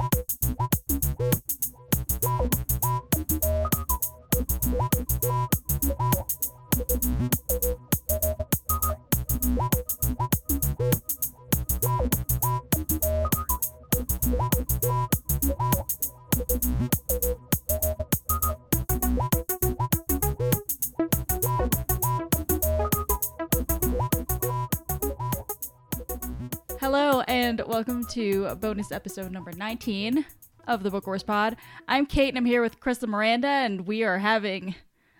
And welcome to bonus episode number 19 of the Book Wars Pod. I'm Kate, and I'm here with Chris and Miranda, and we are having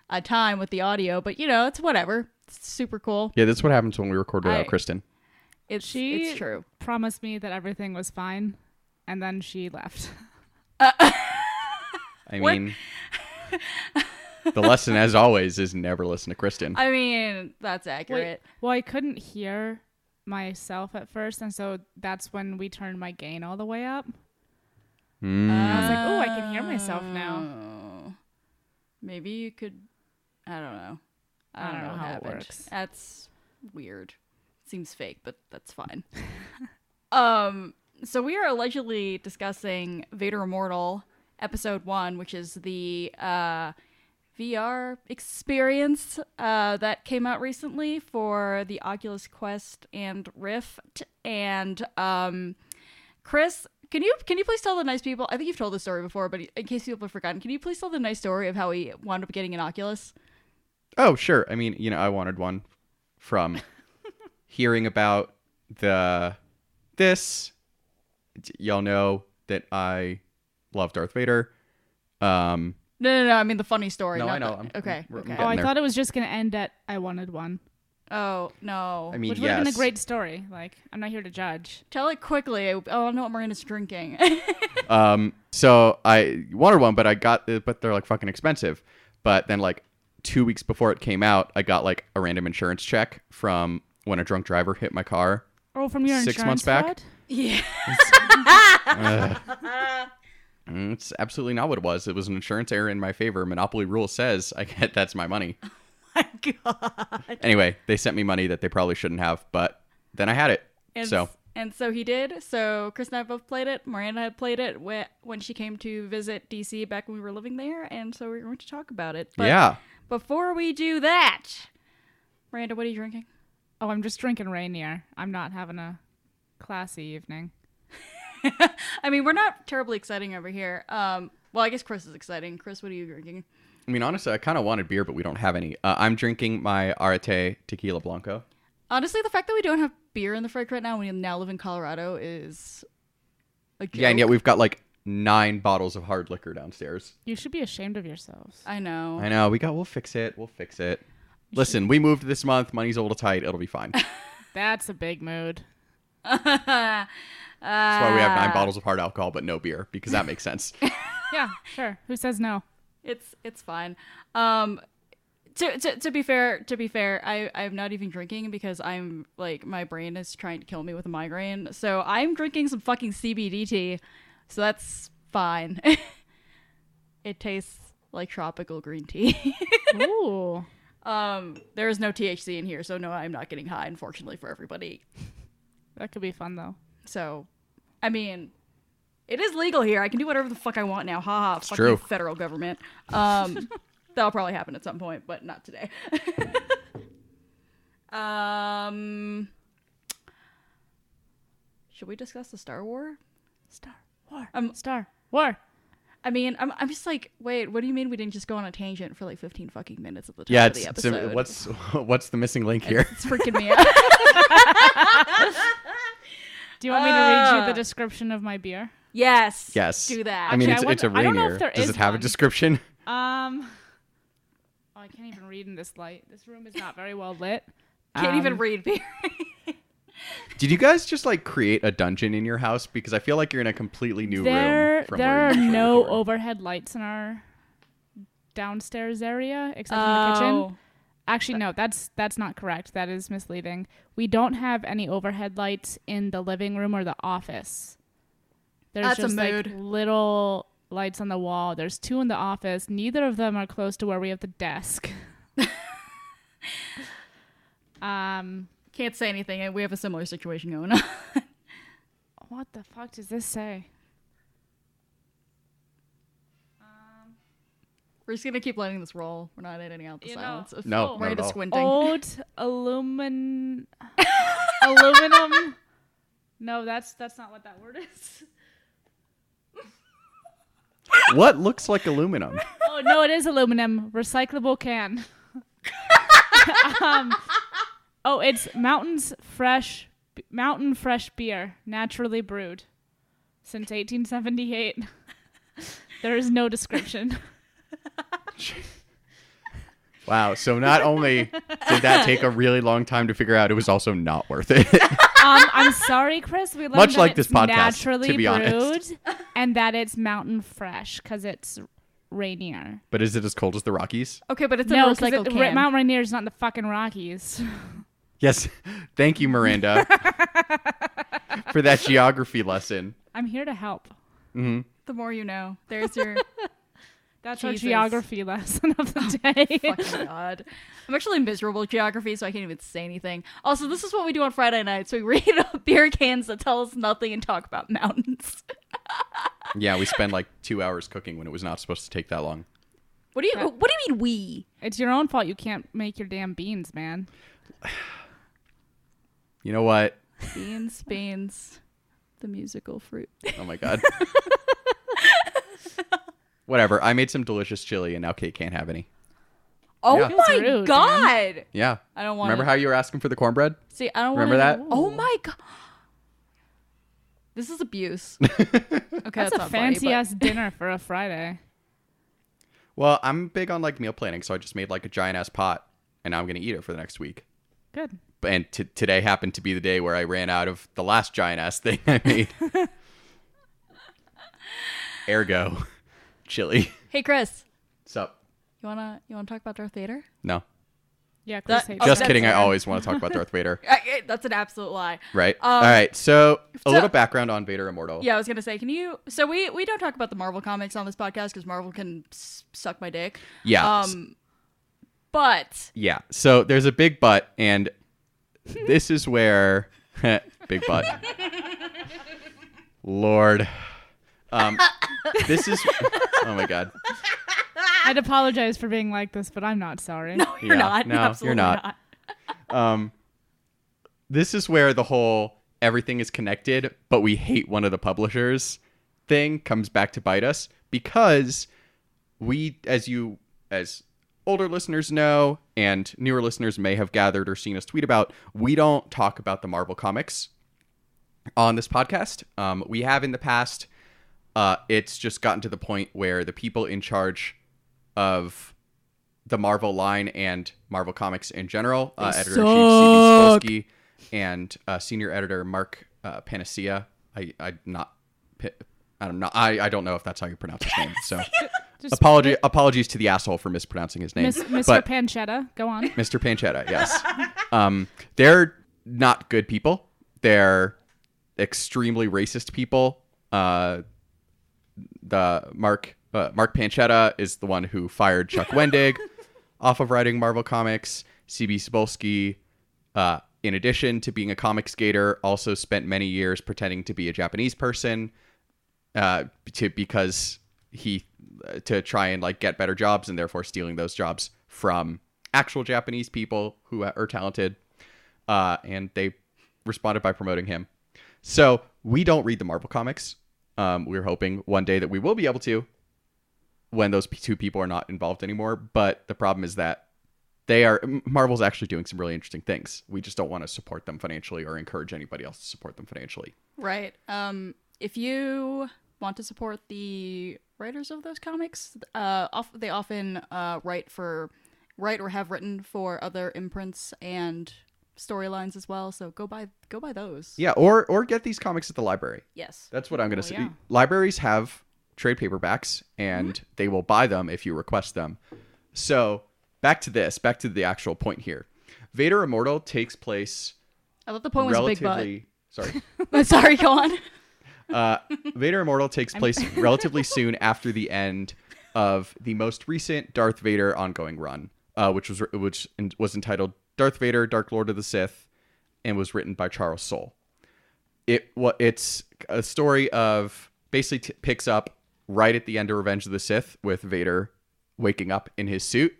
a time with the audio, but you know, it's whatever. It's super cool. Yeah, that's what happens when we record without I- Kristen. It's, She- it's true. promised me that everything was fine, and then she left. I What? mean, the lesson, as always, is never listen to Kristen. I mean, that's accurate. Well, I couldn't hear myself at first, and so that's when we turned my gain all the way up. Mm. I was like, "Oh, I can hear myself now." Oh. Maybe you could. I don't know. I don't, know, how what it works. That's weird. Seems fake, but that's fine. um. So we are allegedly discussing Vader Immortal episode one, which is the uh, VR experience uh, that came out recently for the Oculus Quest and Rift. And um, Chris, can you can you please tell the nice people? I think you've told the story before, but in case people have forgotten, can you please tell the nice story of how he wound up getting an Oculus? Oh, sure. I mean, you know, I wanted one from hearing about the this. Y'all know that I love Darth Vader. Um, No, no, no. I mean the funny story. No, not I know. the- I'm- okay. I'm- I'm okay. Oh, I there. thought it was just gonna end at I wanted one, Oh no. I mean, which would yes. have been a great story. Like, I'm not here to judge. Tell it quickly. I, I want know what Miranda's drinking. Um, so I wanted one, but I got, but they're like fucking expensive. But then, like two weeks before it came out, I got like a random insurance check from when a drunk driver hit my car. Oh, from your Six insurance months back? fraud? yeah. Mm, It's absolutely not what it was. It was an insurance error in my favor. Monopoly rule says I get that's my money. My God. Anyway, they sent me money that they probably shouldn't have, but then I had it. And so and so he did. So Chris and I both played it. Miranda had played it when she came to visit DC back when we were living there, and so we're going to talk about it. But yeah, Before we do that, Miranda, what are you drinking? Oh, I'm just drinking Rainier. I'm not having a classy evening. I mean, we're not terribly exciting over here. Um, well, I guess Chris is exciting. Chris, what are you drinking? I mean honestly, I kind of wanted beer, but we don't have any. Uh, I'm drinking my Arette Tequila Blanco. Honestly, the fact that we don't have beer in the fridge right now, when we now live in Colorado, is a joke. Yeah, and yet we've got like nine bottles of hard liquor downstairs. You should be ashamed of yourselves. I know. I know. We got. We'll fix it. We'll fix it. Listen, we moved this month. Money's a little tight. It'll be fine. That's That's a big mood. why we have nine bottles of hard alcohol, but no beer because that makes sense. Yeah, sure. Who says no? It's it's fine. Um, to, to to be fair, to be fair, I I'm not even drinking because I'm like my brain is trying to kill me with a migraine. So I'm drinking some fucking CBD tea. So that's fine. it tastes like tropical green tea. Ooh. um, there is no THC in here, so no, I'm not getting high. Unfortunately for everybody. That could be fun though. So, I mean, it is legal here. I can do whatever the fuck I want now. Ha ha. Fuck true. federal government. Um, that'll probably happen at some point, but not today. um, should we discuss the Star War? Star War. Um, Star War. I mean, I'm, I'm just like, wait, what do you mean we didn't just go on a tangent for like 15 fucking minutes at the top yeah, of it's, the it's a- episode? what's what's the missing link here? It's freaking me out. Do you want me to read you Ah. the description of my beer? yes. Yes. Do that. I mean, Actually, it's, I it's a wonder- don't know Rainier. if there Does is it have one. a description? Um. Oh, I can't even read in this light. This room is not very well lit. Can't even Um, read beer. Did you guys just like create a dungeon in your house? Because I feel like you're in a completely new There, room. From there where are you usually no record. overhead lights in our downstairs area except in the kitchen. Actually, no, that's that's not correct. That is misleading. We don't have any overhead lights in the living room or the office. There's That's a just like little lights on the wall. There's two in the office. Neither of them are close to where we have the desk. um, Can't say anything. We have a similar situation going on. what the fuck does this say? We're just gonna keep letting this roll. We're not editing out the You know- silence. of No, not Miranda at all. squinting. Old alumin aluminum. No, that's that's not what that word is. what looks like aluminum? Oh no, it is aluminum recyclable can. um, oh, it's Mountains Fresh Mountain Fresh beer, naturally brewed, since 1878. there is no description. Wow. So not only did that take a really long time to figure out, it was also not worth it. Um, I'm sorry, Chris. We learned Much like this podcast, naturally to be brewed, honest. and that it's mountain fresh because it's rainier. but is it as cold as the Rockies? Okay, but it's no, in a 'cause recycled it, can. Mount Rainier is not in the fucking Rockies. Yes. Thank you, Miranda, for that geography lesson. I'm here to help. hmm the more you know. There's your That's Jesus. our geography lesson of the oh, day. fucking god. I'm actually miserable at geography, so I can't even say anything. Also, this is what we do on Friday nights. We read up beer cans that tell us nothing and talk about mountains. Yeah, we spent like two hours cooking when it was not supposed to take that long. What do you What do you mean we? It's your own fault you can't make your damn beans, man. You know what? Beans, beans, the musical fruit. Oh my god. Whatever. I made some delicious chili, and now Kate can't have any. Oh Yeah. Feels my rude, god! Yeah. I don't want. Remember how you were asking for the cornbread? See, I don't Remember wanna- that? Oh my god! This is abuse. okay, that's, That's, a not fancy funny, but- ass dinner for a Friday. Well, I'm big on like meal planning, so I just made like a giant ass pot, and now I'm gonna eat it for the next week. Good. And t- today happened to be the day where I ran out of the last giant ass thing I made. Ergo, chili. Hey, Chris, Sup? you wanna you wanna talk about Darth Vader? No, Yeah, Chris That- hates Oh, just that's kidding. I always want to talk about Darth Vader. I, I- that's an absolute lie. Right. Um, All right. So a so- little background on Vader Immortal. Yeah, I was gonna say, can you? So we we don't talk about the Marvel comics on this podcast because Marvel can s- suck my dick. Yeah. Um, but Yeah. So there's a big butt, and this is where big butt. Lord. Um, this is. Oh my God. I'd apologize for being like this, but I'm not sorry. no, you're Yeah, not. no, you're Absolutely not. Um, this is where the whole everything is connected, but we hate one of the publishers thing comes back to bite us because we, as you, as older listeners know, and newer listeners may have gathered or seen us tweet about, we don't talk about the Marvel comics on this podcast. Um, we have in the past. Uh, it's just gotten to the point where the people in charge of the Marvel line and Marvel Comics in general, uh, editor in chief C.B. suck. Cebulski and uh, senior editor Mark uh, Panacea. I I not I'm not I, I don't know if that's how you pronounce his name. So apology apologies to the asshole for mispronouncing his name. Mr. But Panchetta, go on. Mr. Panchetta, yes. um, they're not good people. They're extremely racist people. Uh, the Mark uh, Mark Panchetta is the one who fired Chuck Wendig off of writing Marvel comics. CB Cebulski, uh, in addition to being a comic skater, also spent many years pretending to be a Japanese person uh, to because he to try and like get better jobs and therefore stealing those jobs from actual Japanese people who are talented. Uh, and they responded by promoting him. So we don't read the Marvel comics. Um, we're hoping one day that we will be able to when those two people are not involved anymore. But the problem is that they are Marvel's actually doing some really interesting things. We just don't want to support them financially or encourage anybody else to support them financially. Right. Um, if you want to support the writers of those comics, uh, off, they often uh, write for, write or have written for other imprints and storylines as well. So go buy, go buy those. Yeah, or or get these comics at the library. Yes. That's what I'm going Oh, to say. yeah. Libraries have trade paperbacks and they will buy them if you request them. So, back to this, back to the actual point here. Vader Immortal takes place I thought the point was big butt. sorry. Sorry, go on. Uh, Vader Immortal takes place relatively soon after the end of the most recent Darth Vader ongoing run, uh, which was which was entitled Darth Vader: Dark Lord of the Sith, and was written by Charles Soule. It what it's a story of basically t- picks up right at the end of Revenge of the Sith with Vader waking up in his suit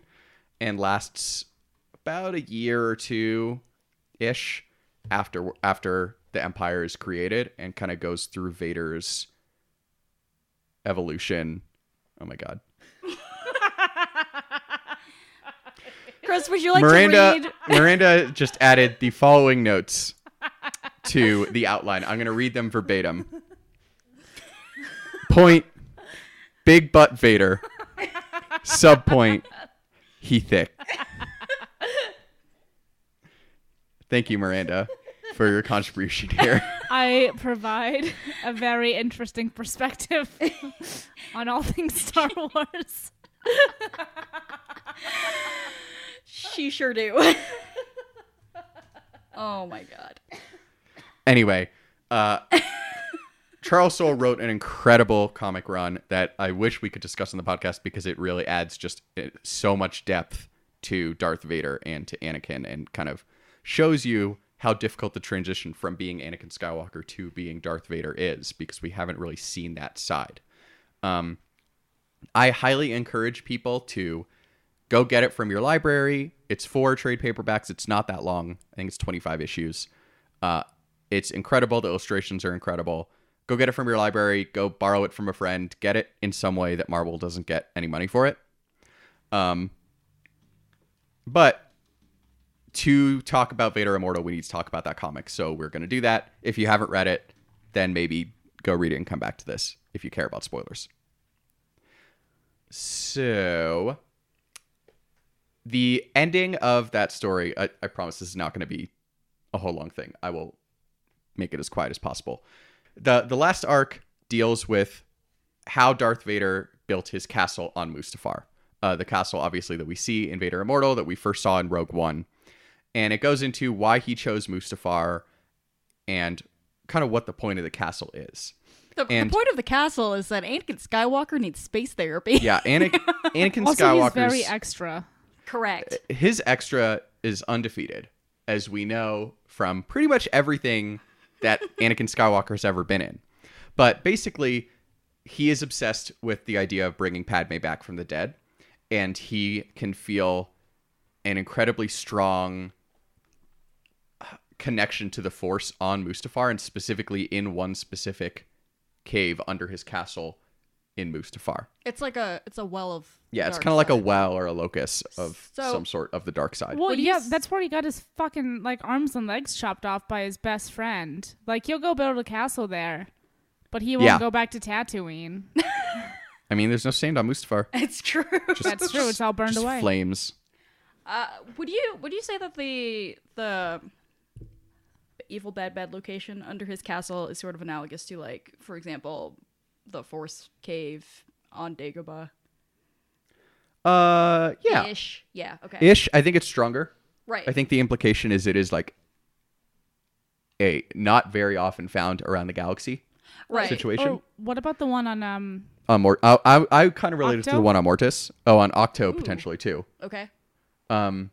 and lasts about a year or two ish after after the empire is created and kind of goes through Vader's evolution. Oh my god. Chris, would you like Miranda to read? Miranda just added the following notes to the outline. I'm going to read them verbatim. Point Big butt Vader. Subpoint He thick. Thank you Miranda for your contribution here. I provide a very interesting perspective on all things Star Wars. She sure do. oh my god. Anyway, uh, Charles Soule wrote an incredible comic run that I wish we could discuss on the podcast because it really adds just uh, so much depth to Darth Vader and to Anakin and kind of shows you how difficult the transition from being Anakin Skywalker to being Darth Vader is because we haven't really seen that side. Um, I highly encourage people to go get it from your library. It's four trade paperbacks. It's not that long. I think it's 25 issues. Uh, it's incredible. The illustrations are incredible. Go get it from your library. Go borrow it from a friend. Get it in some way that Marvel doesn't get any money for it. Um, but to talk about Vader Immortal, we need to talk about that comic. So we're going to do that. If you haven't read it, then maybe go read it and come back to this if you care about spoilers. So the ending of that story, I, I promise this is not going to be a whole long thing. I will make it as quiet as possible. The the last arc deals with how Darth Vader built his castle on Mustafar. Uh, the castle, obviously, that we see in Vader Immortal, that we first saw in Rogue One. And it goes into why he chose Mustafar and kind of what the point of the castle is. The, the point of the castle is that Anakin Skywalker needs space therapy. Yeah, Anakin, Anakin Also, he's Skywalker's very extra. Correct. his extra is undefeated, as we know from pretty much everything that Anakin Skywalker has ever been in. But basically, he is obsessed with the idea of bringing Padme back from the dead, and he can feel an incredibly strong uh, connection to the Force on Mustafar, and specifically in one specific cave under his castle in Mustafar. It's like a it's a well of Yeah, it's kind of like a well or a locus of So- some sort of the dark side. Well, Would you yeah, s- that's where he got his fucking like arms and legs chopped off by his best friend. Like he'll go build a castle there, but he won't Yeah. go back to Tatooine. I mean, there's no sand on Mustafar. It's true. That's true. It's all burned Just away. flames. Uh, would you would you say that the the evil bad bad location under his castle is sort of analogous to like, for example, the Force Cave on Dagobah? Uh, yeah, Ish. Yeah. Okay. ish. I think it's stronger. right. I think the implication is it is like a not very often found around the galaxy right. situation. Or what about the one on um? On Mort, I, I, I kind of related to the one on Mortis. Oh, on Octo potentially too. Okay. Um,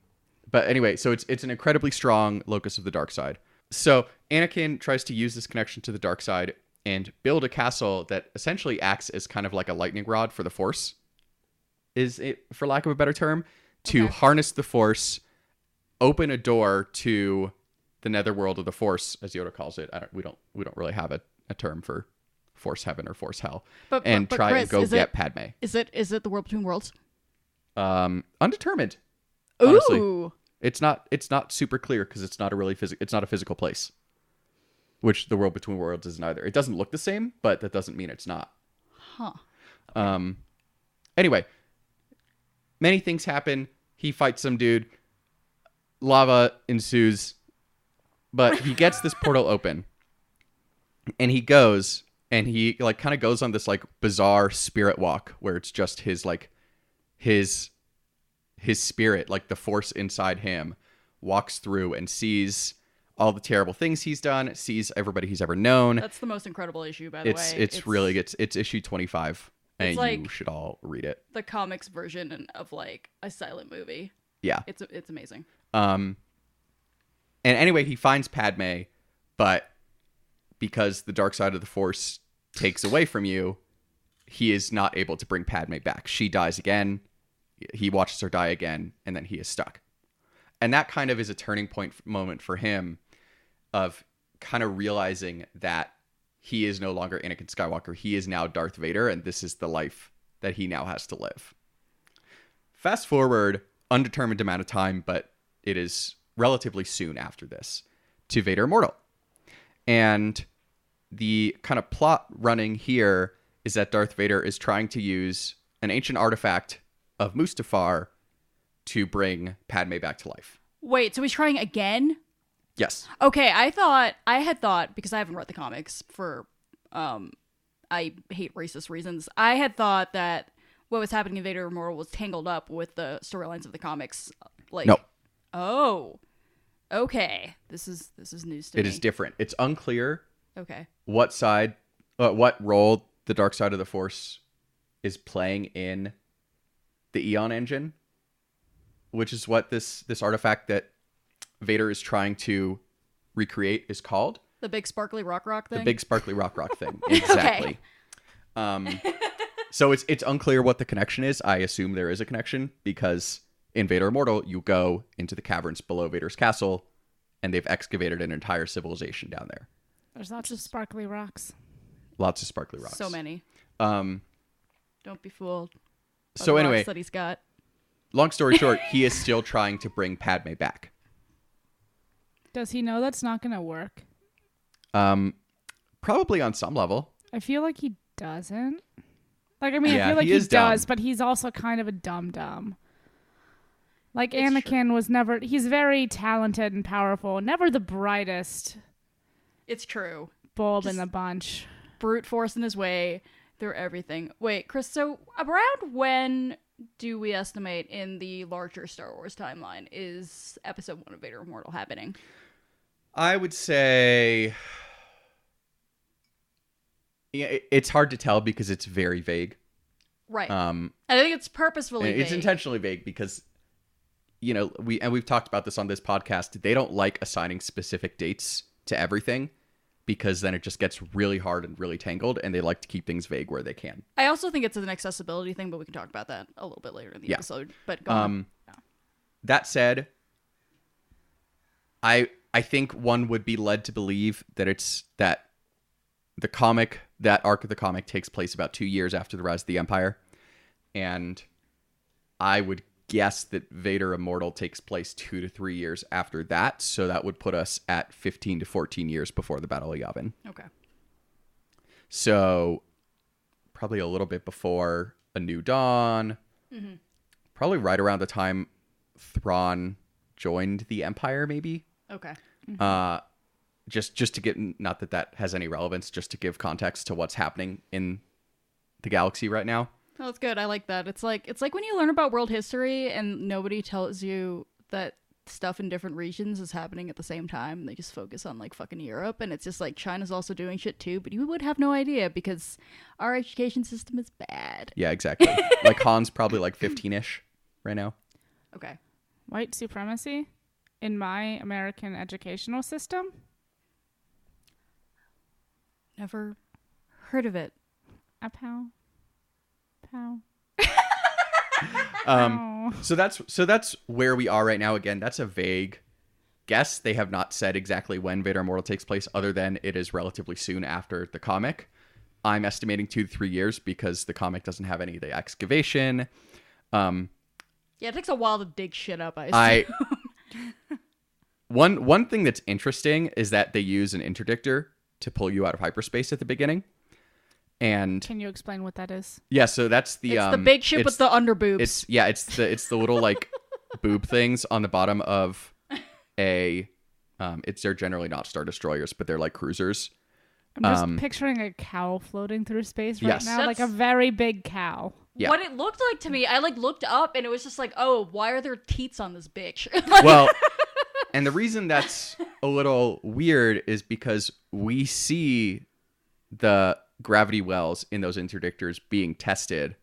but anyway, so it's it's an incredibly strong locus of the dark side. So Anakin tries to use this connection to the dark side and build a castle that essentially acts as kind of like a lightning rod for the Force. Is it, for lack of a better term, to Okay. harness the Force, open a door to the netherworld of the Force, as Yoda calls it. I don't, we don't we don't really have a, a term for Force Heaven or Force Hell, But- but- and but try Chris, and go get it- Padme. Is it is it the world between worlds? Um, undetermined. Honestly. Ooh. It's not it's not super clear because it's not a really physical it's not a physical place. Which the world between worlds isn't either. It doesn't look the same, but that doesn't mean it's not. Huh. Um anyway, many things happen. He fights some dude. Lava ensues. But he gets this portal open. And he goes and he like kind of goes on this like bizarre spirit walk where it's just his like his his spirit, like the force inside him, walks through and sees all the terrible things he's done, sees everybody he's ever known. That's the most incredible issue, by the It's way. it's, it's really it's it's issue twenty five, and It's you should all read it. the comics version of like a silent movie. Yeah. It's it's amazing. Um. And anyway, he finds Padme, but because the dark side of the Force takes away from you, he is not able to bring Padme back. She dies again, he watches her die again, and then he is stuck. And that kind of is a turning point moment for him of kind of realizing that he is no longer Anakin Skywalker. He is now Darth Vader, and this is the life that he now has to live. Fast forward, undetermined amount of time, but it is relatively soon after this to Vader Immortal. And the kind of plot running here is that Darth Vader is trying to use an ancient artifact of Mustafar to bring Padme back to life. Wait, so he's trying again? Yes. Okay, I thought I had thought because I haven't read the comics for um I hate racist reasons. I had thought that what was happening in Vader Immortal was tangled up with the storylines of the comics. Like No. Oh. Okay. This is this is news to It me. is different. It's unclear okay. what side, uh, what role the dark side of the Force is playing in the Eon engine, which is what this this artifact that Vader is trying to recreate is called. The big sparkly rock rock thing. The big sparkly rock rock thing. Exactly. Um, so it's it's unclear what the connection is. I assume there is a connection because in Vader Immortal, you go into the caverns below Vader's castle, and they've excavated an entire civilization down there. There's lots of sparkly rocks. Lots of sparkly rocks. so many. Um, Don't be fooled. by so the anyway, rocks that he's got. long story short, he is still trying to bring Padme back. Does he know that's not going to work? Um, probably on some level. I feel like he doesn't. Like, I mean, Yeah, I feel like he he, is dumb. does, but he's also kind of a dumb dumb. Like It's true. Anakin was never. He's very talented and powerful, never the brightest It's true. bulb in the bunch. Brute force in his way through everything. Wait, Chris, so around when do we estimate in the larger Star Wars timeline is episode one of Vader Immortal happening? I would say. Yeah, it's hard to tell because it's very vague. Right. Um, I think it's purposefully it's vague. intentionally vague because, you know, we and we've talked about this on this podcast. They don't like assigning specific dates to everything because then it just gets really hard and really tangled, and they like to keep things vague where they can. I also think it's an accessibility thing, but we can talk about that a little bit later in the Yeah. episode. But go on. Um, that said, I I think one would be led to believe that it's that the comic that arc of the comic takes place about two years after the rise of the Empire, and I would guess that Vader Immortal takes place two to three years after that. So that would put us at fifteen to fourteen years before the Battle of Yavin. Okay. So probably a little bit before A New Dawn. Mm-hmm. Probably right around the time Thrawn joined the Empire, maybe. Okay. Uh, just just to get not that that has any relevance, just to give context to what's happening in the galaxy right now. Oh, that's good. I like that. It's like it's like when you learn about world history and nobody tells you that stuff in different regions is happening at the same time. They just focus on like fucking Europe and it's just like China's also doing shit too, but you would have no idea because our education system is bad. Yeah, exactly. like Han's probably like fifteen ish right now. Okay. White supremacy in my American educational system. Never heard of it. A pow. Pow. Um, so that's so that's where we are right now. Again, that's a vague guess. They have not said exactly when Vader Immortal takes place, other than it is relatively soon after the comic. I'm estimating two to three years because the comic doesn't have any of the excavation. Um, Yeah, it takes a while to dig shit up. I, I one one thing that's interesting is that they use an interdictor to pull you out of hyperspace at the beginning, and Can you explain what that is? yeah, so that's the it's um, the big ship it's- with the underboobs. It's yeah, it's the it's the little like boob things on the bottom of a um it's they're generally not star destroyers, but they're like cruisers. I'm just Um, picturing a cow floating through space right Yes. now, like a very big cow. Yeah. What it looked like to me, I like looked up and it was just like, oh, why are there teats on this bitch? Well, and the reason that's a little weird is because we see the gravity wells in those interdictors being tested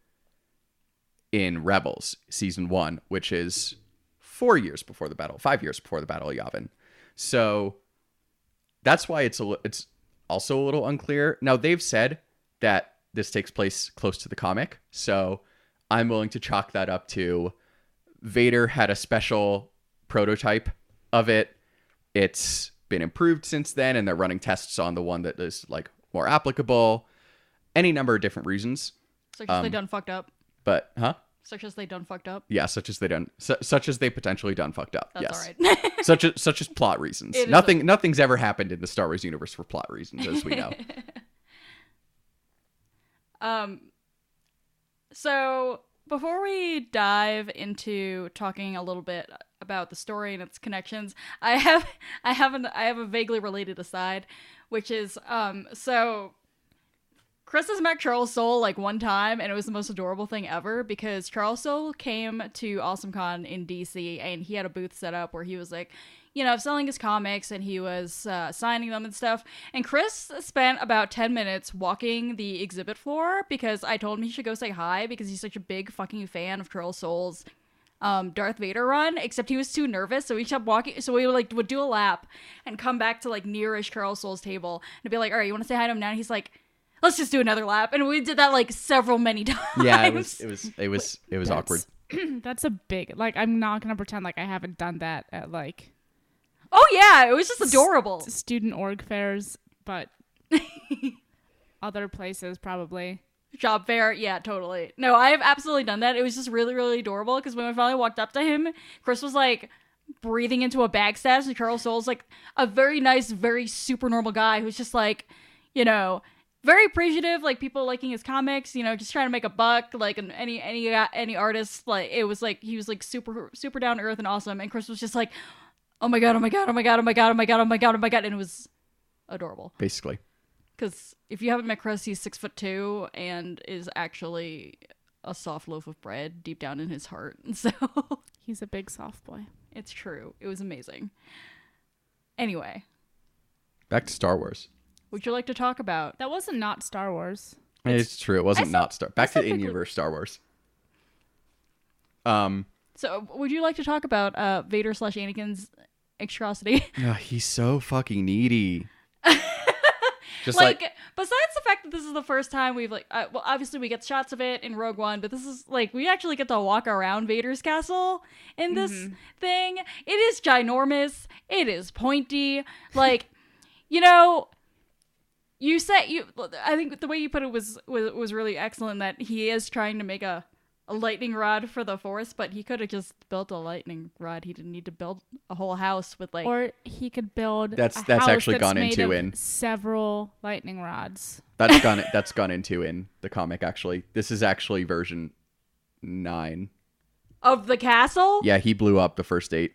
in Rebels season 1, which is 4 years before the battle, 5 years before the battle of Yavin. So that's why it's a it's also a little unclear. Now they've said that this takes place close to the comic, so I'm willing to chalk that up to Vader had a special prototype of it. It's been improved since then, and they're running tests on the one that is like more applicable. Any number of different reasons, Such as they Um, done fucked up. but huh? Such as they done fucked up. Yeah, such as they done, su- such as they potentially done fucked up. That's yes, all right. such as such as plot reasons. It Nothing, nothing's ever happened in the Star Wars universe for plot reasons, as we know. Um, so before we dive into talking a little bit about the story and its connections, I have I have an I have a vaguely related aside, which is um so Chris has met Charles Soule like one time, and it was the most adorable thing ever because Charles Soule came to AwesomeCon in DC, and he had a booth set up where he was like, you know, selling his comics and he was uh, signing them and stuff. And Chris spent about 10 minutes walking the exhibit floor because I told him he should go say hi because he's such a big fucking fan of Charles Soule's um, Darth Vader run, except he was too nervous, so he kept walking. So we would like would do a lap and come back to like nearish Charles Soule's table and be like, "All right, you want to say hi to him now?" And he's like, "Let's just do another lap." And we did that like several many times. Yeah, it was, it was, it was, it was That's- awkward. That's a big like. I'm not gonna pretend like I haven't done that at like Oh yeah, it was just adorable. student org fairs, but other places probably. Job fair, yeah, totally. No, I have absolutely done that. It was just really, really adorable because when I finally walked up to him, Chris was like breathing into a bag stash, and Charles Soule's like a very nice, very super normal guy who's just like, you know, very appreciative, like people liking his comics, you know, just trying to make a buck, like any any uh, any artist, like it was like he was like super super down to earth and awesome, and Chris was just like, oh my god, oh my god, oh my god, oh my god, oh my god, oh my god, oh my god, and it was adorable. Basically, Because if you haven't met Chris, he's six foot two and is actually a soft loaf of bread deep down in his heart. So He's a big soft boy. it's true. It was amazing. Anyway, back to Star Wars. would you like to talk about? That wasn't not Star Wars. It's, true. It wasn't I not Star. Back to the in-universe Star Wars. Um, So, would you like to talk about uh, Vader slash Anakin's extrosity? ah, he's so fucking needy. Just like, like, besides the fact that this is the first time we've like, uh, well, obviously we get shots of it in Rogue One, but this is like we actually get to walk around Vader's castle in this thing. It is ginormous. It is pointy. Like, you know, you said you. I think the way you put it was was was really excellent. That he is trying to make a a lightning rod for the Force, but he could have just built a lightning rod. He didn't need to build a whole house with like. Or he could build. That's- a that's house actually that's gone into in- several lightning rods. that's gone. That's gone into in the comic. Actually, this is actually version nine. of the castle? Yeah, he blew up the first eight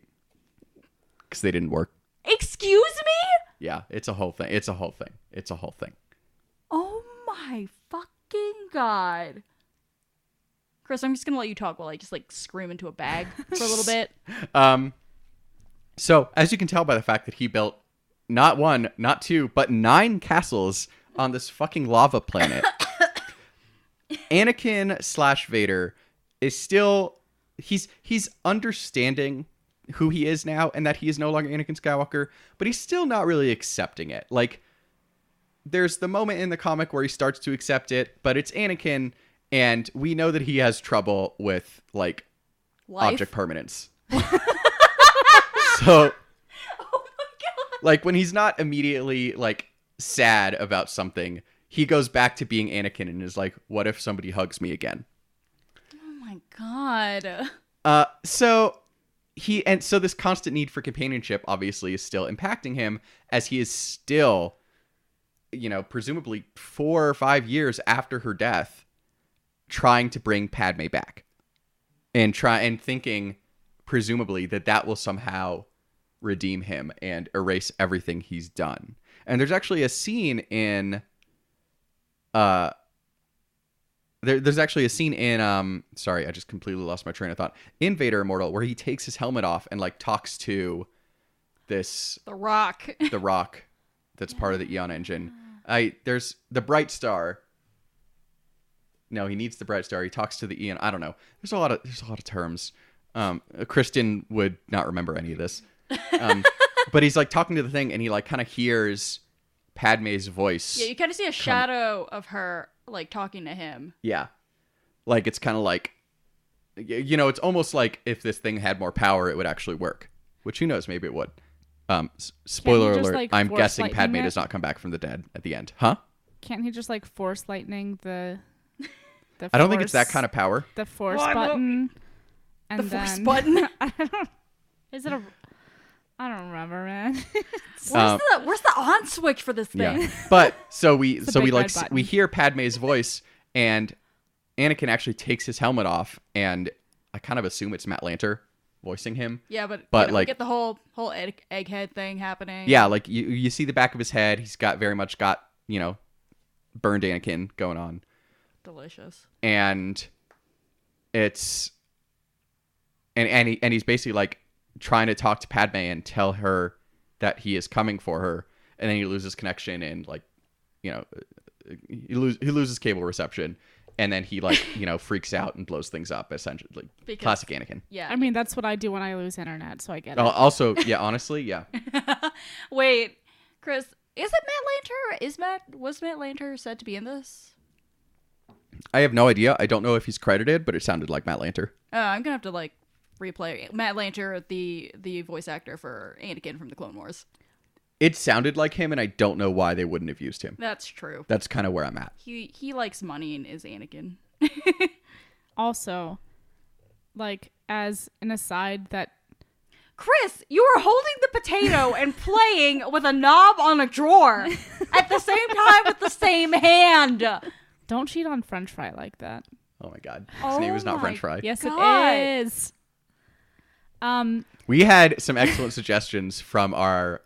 because they didn't work. Excuse me? Yeah, it's a whole thing. It's a whole thing. It's a whole thing. Oh my fucking god. Chris, I'm just gonna let you talk while I just like scream into a bag for a little bit. Um, so as you can tell by the fact that he built not one, not two, but nine castles on this fucking lava planet, Anakin slash Vader is still he's he's understanding who he is now and that he is no longer Anakin Skywalker, but he's still not really accepting it. Like there's the moment in the comic where he starts to accept it, but it's Anakin and we know that he has trouble with like Life. object permanence. so, Oh my god. like when he's not immediately like sad about something, he goes back to being Anakin and is like, "What if somebody hugs me again?" Oh my god. Uh, so he and so this constant need for companionship obviously is still impacting him as he is still, you know, presumably four or five years after her death, trying to bring Padme back, and try and thinking, presumably that that will somehow redeem him and erase everything he's done. And there's actually a scene in, uh, there, there's actually a scene in um sorry i just completely lost my train of thought in vader immortal where he takes his helmet off and like talks to this The rock. the rock that's part of the eon engine i there's the bright star no he needs the bright star he talks to the Ian. i don't know there's a lot of there's a lot of terms um kristen would not remember any of this um but he's like talking to the thing and he like kind of hears padme's voice yeah, you kind of see a shadow of her like talking to him. yeah. Like it's kind of like you know, it's almost like if this thing had more power, it would actually work. Which who knows? Maybe it would. Um, s- spoiler just, alert: like, I'm force guessing lightning Padme it? does not come back from the dead at the end, huh? Can't he just like force lightning the? The I don't think it's that kind of power. the force Well, I will- button. And the force then, button. Is it a? I don't remember, man. Where's Um, the Where's the on switch for this thing? Yeah, but so we a so we big like red s- button. we hear Padme's voice, and Anakin actually takes his helmet off, and I kind of assume it's Matt Lanter voicing him. Yeah, but But, you know, we like- get the whole whole egg, egghead thing happening. Yeah, like you you see the back of his head. He's got very much got you know burned Anakin going on, delicious. and it's and and, he, and he's basically like trying to talk to Padme and tell her that he is coming for her, and then he loses connection and like you know he, lose, he loses cable reception, and then he like you know freaks out and blows things up. Essentially, like Because- classic Anakin. Yeah. I mean, that's what I do when I lose internet, so I get it. Al- Also, yeah, honestly, yeah. Wait, Chris, is it Matt Lanter? Is Matt was Matt Lanter said to be in this? I have no idea. I don't know if he's credited, but it sounded like Matt Lanter. Uh, I'm gonna have to like replay Matt Lanter, the the voice actor for Anakin from the Clone Wars. It sounded like him, and I don't know why they wouldn't have used him. That's true. That's kind of where I'm at. He he likes money and is Anakin. also, like as an aside, that Chris, you are holding the potato and playing with a knob on a drawer at the same time with the same hand. Don't cheat on French fry like that. Oh my god, his Oh name is not French fry. Yes, God. it is. Um, We had some excellent suggestions from our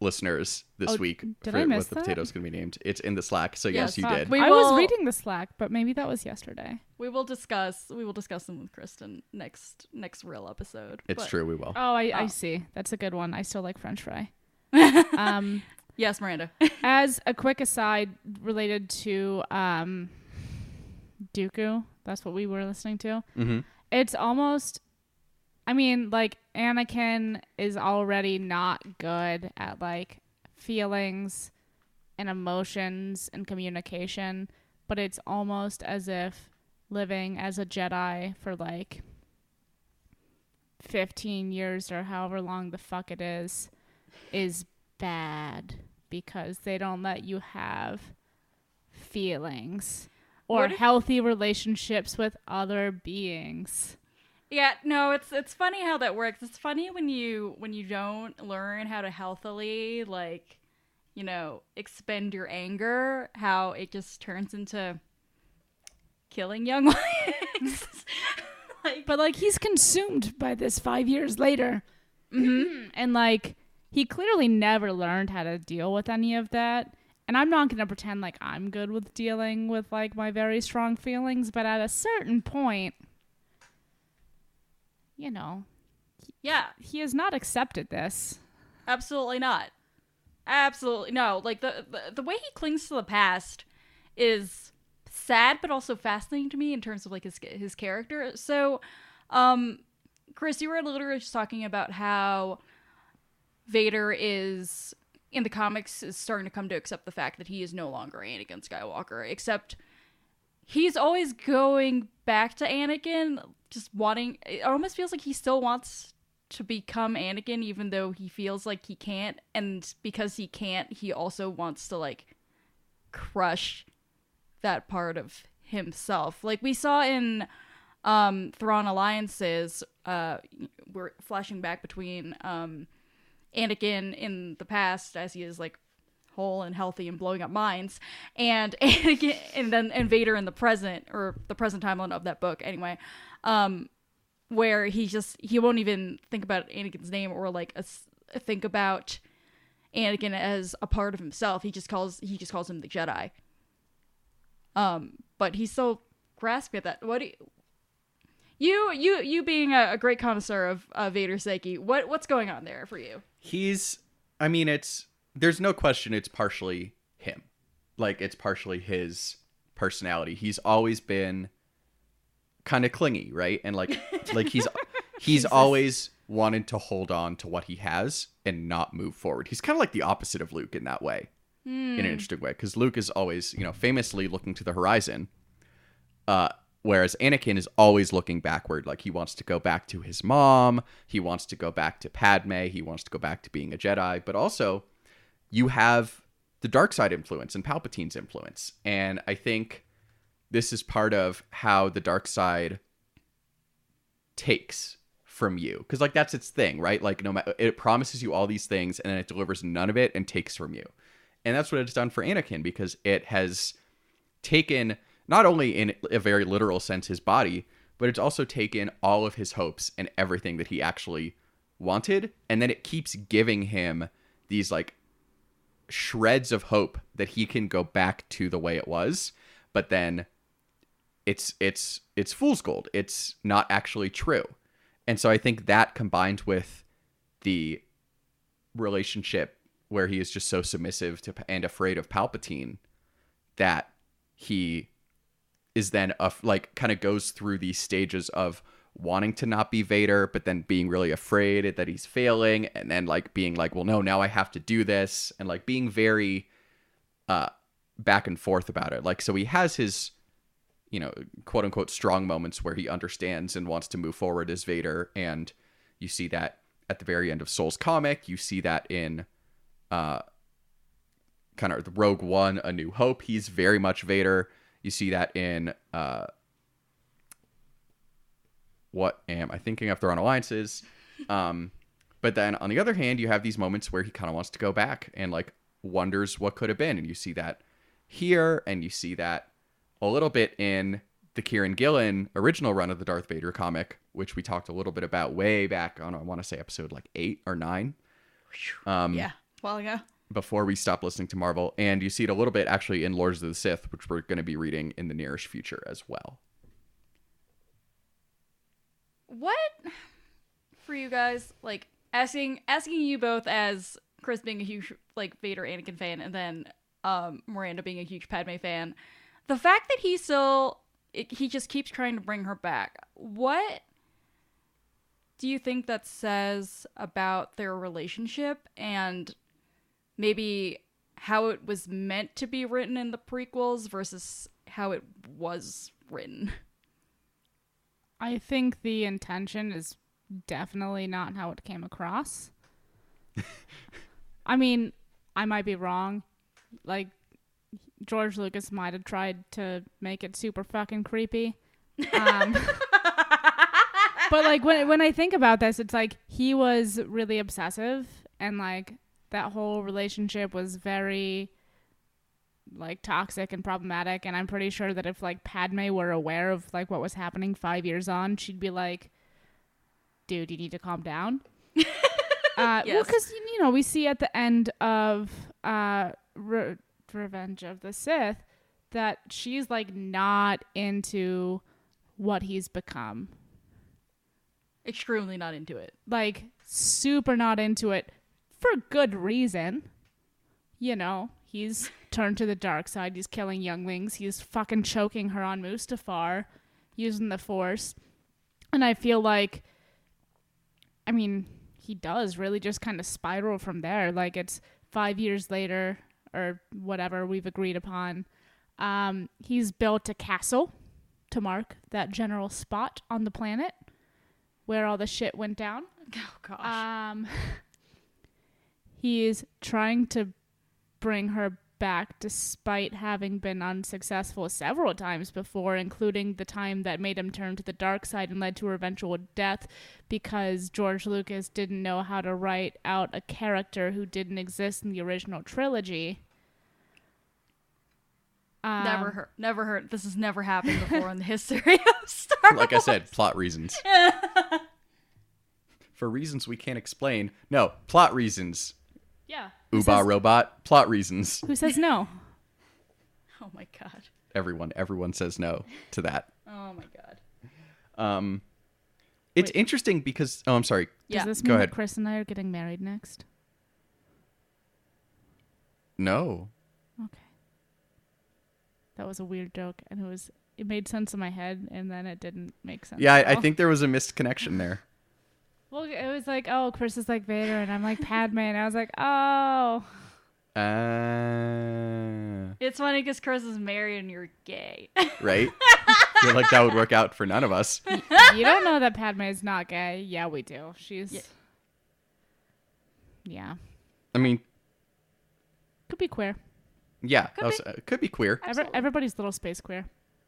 listeners this Oh, week did for I miss what the that? potato's going to be named. It's in the Slack, so Yes, yes, you fuck. did. We I will- was reading the Slack, but maybe that was yesterday. We will discuss we will discuss them with Kristen next next real episode. It's But- true, we will. Oh, I, I Oh. see. That's a good one. I still like French fry. um, Yes, Miranda. as a quick aside related to um, Dooku, that's what we were listening to. hmm It's almost, I mean, like Anakin is already not good at like feelings and emotions and communication, but it's almost as if living as a Jedi for like 15 years or however long the fuck it is is bad because they don't let you have feelings or if- healthy relationships with other beings. Yeah, no, it's it's funny how that works. It's funny when you when you don't learn how to healthily like, you know, expend your anger, how it just turns into killing young lives. like But like he's consumed by this 5 years later. Mm-hmm. and like he clearly never learned how to deal with any of that. And I'm not going to pretend like I'm good with dealing with like my very strong feelings, but at a certain point you know, yeah, he has not accepted this. absolutely not. Absolutely no. Like the, the the way he clings to the past is sad but also fascinating to me in terms of like his his character. So, um Chris, you were literally just talking about how Vader is in the comics is starting to come to accept the fact that he is no longer Anakin Skywalker, except he's always going back to Anakin, just wanting it almost feels like he still wants to become Anakin even though he feels like he can't and because he can't, he also wants to like crush that part of himself. Like we saw in um Thrawn Alliances, uh we're flashing back between um Anakin in the past as he is like whole and healthy and blowing up minds. And Anakin and then and Vader in the present or the present timeline of that book anyway um where he just he won't even think about Anakin's name or like a think about Anakin as a part of himself. He just calls he just calls him the Jedi. Um but he's so grasping at that. What do you you you, you being a, a great connoisseur of uh, Vader Seiki, what what's going on there for you? He's, I mean, it's, there's no question it's partially him. Like, it's partially his personality. He's always been kind of clingy, right? And like, like he's, he's always wanted to hold on to what he has and not move forward. He's kind of like the opposite of Luke in that way, in an interesting way. Because Luke is always, you know, famously looking to the horizon. Uh, whereas Anakin is always looking backward. Like he wants to go back to his mom, he wants to go back to Padme, he wants to go back to being a Jedi, but also you have the dark side influence and Palpatine's influence. And I think this is part of how the dark side takes from you because like that's its thing right like no matter it promises you all these things and then it delivers none of it and takes from you and that's what it's done for anakin because it has taken not only in a very literal sense his body but it's also taken all of his hopes and everything that he actually wanted and then it keeps giving him these like shreds of hope that he can go back to the way it was but then it's it's it's fool's gold. It's not actually true. And so i think that combined with the relationship where he is just so submissive to and afraid of palpatine that he is then a, like kind of goes through these stages of wanting to not be Vader, but then being really afraid that he's failing, and then like being like, well, no, now I have to do this, and like being very uh back and forth about it. Like, so he has his, you know, quote unquote strong moments where he understands and wants to move forward as Vader, and you see that at the very end of Soule's comic. You see that in uh kind of the Rogue One, A New Hope. He's very much Vader. You see that in uh what am I thinking of Thrawn Alliances? Um, but then on the other hand, you have these moments where he kind of wants to go back and like wonders what could have been, and you see that here, and you see that a little bit in the Kieron Gillen original run of the Darth Vader comic, which we talked a little bit about way back on I want to say episode like eight or nine. Um, yeah, a while ago. Before we stop listening to Marvel, and you see it a little bit actually in Lords of the Sith, which we're going to be reading in the nearest future as well. What for you guys? Like asking asking you both as Chris being a huge like Vader Anakin fan, and then um Miranda being a huge Padme fan. The fact that he still it, he just keeps trying to bring her back. What do you think that says about their relationship and maybe how it was meant to be written in the prequels versus how it was written? I think the intention is definitely not how it came across. I mean, I might be wrong. Like George Lucas might have tried to make it super fucking creepy. Um, but like when when I think about this, it's like he was really obsessive and like that whole relationship was very like toxic and problematic and I'm pretty sure that if like Padme were aware of like what was happening 5 years on, she'd be like dude, you need to calm down. uh well cuz you know, we see at the end of uh Re- Revenge of the Sith that she's like not into what he's become. Extremely not into it. Like super not into it for good reason. You know, he's turned to the dark side. He's killing younglings. He's fucking choking her on Mustafar using the force. And I feel like I mean, he does really just kind of spiral from there. Like it's 5 years later or whatever we've agreed upon. Um, he's built a castle to mark that general spot on the planet where all the shit went down. Oh gosh. Um, he is trying to bring her back despite having been unsuccessful several times before, including the time that made him turn to the dark side and led to her eventual death because George Lucas didn't know how to write out a character who didn't exist in the original trilogy. Um, never heard. Never heard. This has never happened before in the history of Star. Wars. Like I said, plot reasons. For reasons we can't explain. No, plot reasons. Yeah. Who Uba says, robot, plot reasons. who says no? Oh my god. Everyone, everyone says no to that. Oh my god. Um, it's Wait. interesting because oh, I'm sorry. Does Yeah. this Go mean ahead. that Chris and I are getting married next? No, Okay. That was a weird joke, and it was it made sense in my head, and then it didn't make sense. yeah, at I, I all. think there was a missed connection there. Well, it was like, oh, Chris is like Vader, and I'm like Padme, and I was like, oh, Uh, It's funny because Chris is married and you're gay. right? I feel like that would work out for none of us. you don't know that Padme is not gay. Yeah, we do. She's. Yeah. Yeah. I mean, Could be queer. yeah, Could also, uh, could be queer. Every, Absolutely. everybody's little space queer.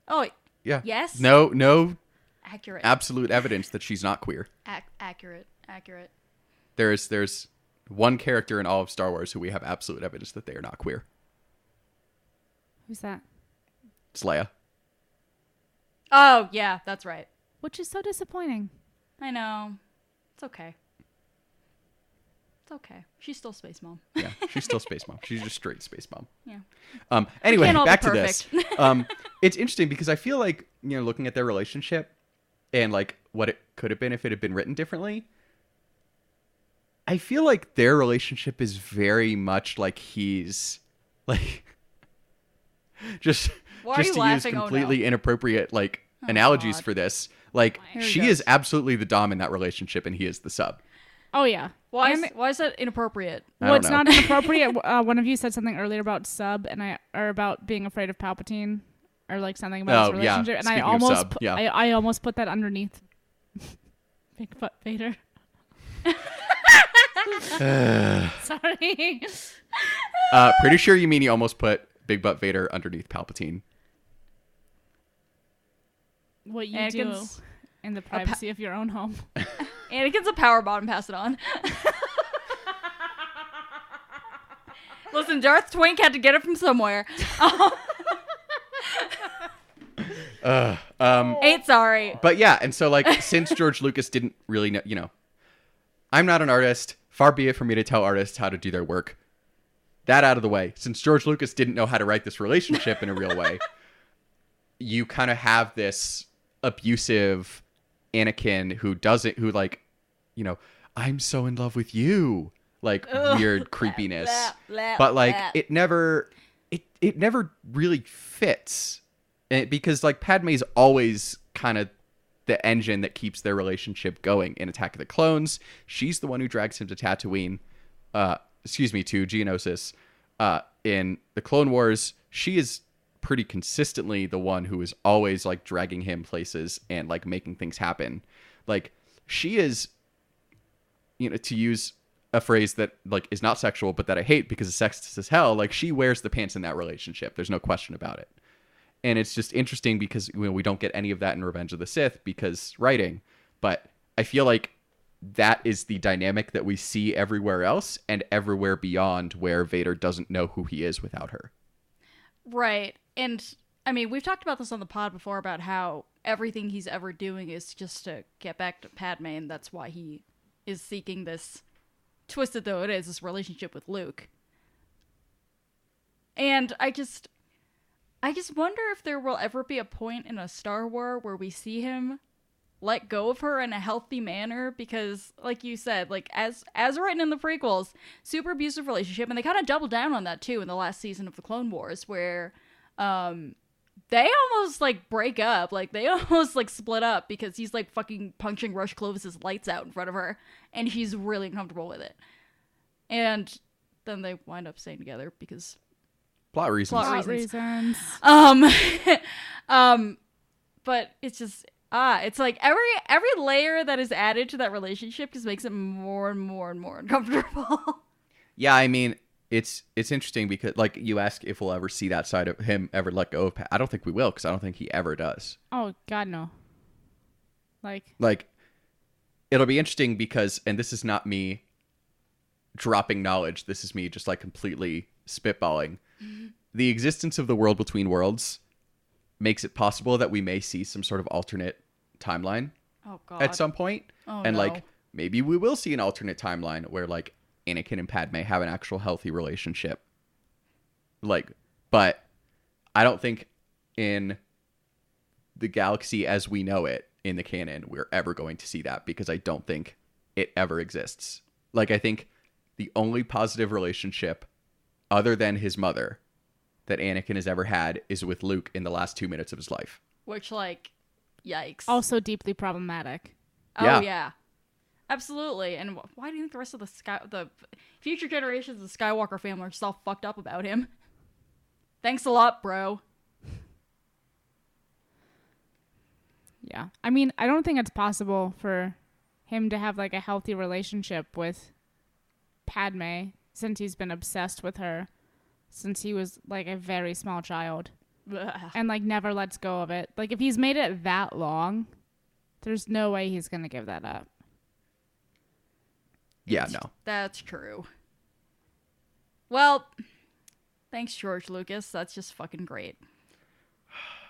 Oh, Yeah. Yes. No, no accurate. absolute evidence that she's not queer. Ac- accurate. Accurate. There's there's one character in all of Star Wars who we have absolute evidence that they are not queer. Who's that? It's Leia. Oh, yeah, that's right. Which is so disappointing. I know. It's okay. It's okay. She's still space mom. Yeah, she's still space mom. She's just straight space mom. Yeah. Um. Anyway, can't all be back to this. um, it's interesting because I feel like you know, looking at their relationship and like what it could have been if it had been written differently. I feel like their relationship is very much like he's like just Why are just you to laughing? Oh, use no. completely inappropriate like analogies God. for this. Like Here he she is absolutely the dom in that relationship and he is the sub. Oh yeah. Why is, why is that inappropriate? I well, don't it's know. not inappropriate. uh, one of you said something earlier about sub, and I or about being afraid of Palpatine, or like something about Oh, his yeah. relationship. And I Speaking of almost, sub, pu- yeah. I, I almost put that underneath Bigfoot Vader. Sorry. Uh, pretty sure you mean you almost put Big Butt Vader underneath Palpatine. what you Anakin's- do in the privacy of your own home. Anakin's a power bottom. Pass it on. Listen, Darth Twink had to get it from somewhere. Uh, um, Ain't sorry. but yeah, and so like since George Lucas didn't really know, you know, I'm not an artist. Far be it for me to tell artists how to do their work. That out of the way, since George Lucas didn't know how to write this relationship in a real way, you kind of have this abusive Anakin who doesn't, who like, you know, I'm so in love with you, like weird creepiness. blah, blah, but like blah. it never, it it never really fits, and because like Padme's always kind of the engine that keeps their relationship going in Attack of the Clones. She's the one who drags him to Tatooine. Uh, excuse me, to Geonosis. Uh, in the Clone Wars, she is pretty consistently the one who is always like dragging him places and like making things happen. Like she is, you know, to use a phrase that like is not sexual but that I hate because it's sexist as hell. Like she wears the pants in that relationship. There's no question about it and it's just interesting because you know, we don't get any of that in Revenge of the Sith because writing, but I feel like that is the dynamic that we see everywhere else and everywhere beyond where Vader doesn't know who he is without her. Right. And I mean, we've talked about this on the pod before about how everything he's ever doing is just to get back to Padme, and that's why he is seeking this twisted though it is, this relationship with Luke. And I just I just wonder if there will ever be a point in a Star War where we see him let go of her in a healthy manner because like you said like as as written in the prequels super abusive relationship and they kind of double down on that too in the last season of the clone wars where um they almost like break up like they almost like split up because he's like fucking punching rush clovis's lights out in front of her and she's really uncomfortable with it. And then they wind up staying together because Plot reasons. Plot Plot reasons. reasons. um um but it's just ah it's like every every layer that is added to that relationship just makes it more and more and more uncomfortable Yeah, I mean, it's it's interesting because like you ask if we'll ever see that side of him ever let go of Pat. I don't think we will because I don't think he ever does. Oh God, no. Like like it'll be interesting because and this is not me dropping knowledge this is me just like completely spitballing the existence of the world between worlds makes it possible that we may see some sort of alternate timeline oh god at some point Oh, and no. like maybe we will see an alternate timeline where like Anakin and Padme have an actual healthy relationship like but I don't think in the galaxy as we know it in the canon we're ever going to see that because I don't think it ever exists. Like I think the only positive relationship other than his mother that Anakin has ever had is with Luke in the last 2 minutes of his life. which like yikes also deeply problematic. oh yeah. yeah. absolutely and wh- why do you think the rest of the sky the future generations of the skywalker family are so fucked up about him thanks a lot bro Yeah. I mean, I don't think it's possible for him to have like a healthy relationship with Padme since he's been obsessed with her since he was like a very small child and like never lets go of it. Like if he's made it that long, there's no way he's going to give that up. Yeah, no. That's true. Well, thanks, George Lucas. That's just fucking great.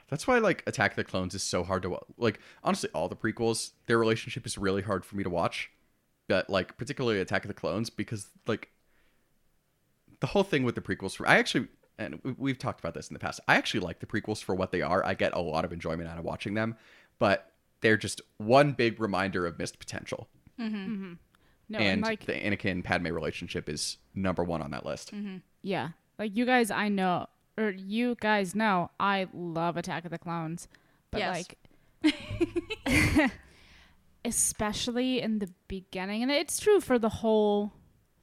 That's why like Attack of the Clones is so hard to wa- like. Honestly, all the prequels, their relationship is really hard for me to watch. But like particularly Attack of the Clones because like the whole thing with the prequels. For I actually and we- we've talked about this in the past. I actually like the prequels for what they are. I get a lot of enjoyment out of watching them, but they're just one big reminder of missed potential. Mm-hmm. Mm-hmm. No, and, and like the Anakin Padme relationship is number one on that list. Mm-hmm. yeah, like you guys I know or you guys know I love Attack of the Clones. But Yes. like especially in the beginning and it's true for the whole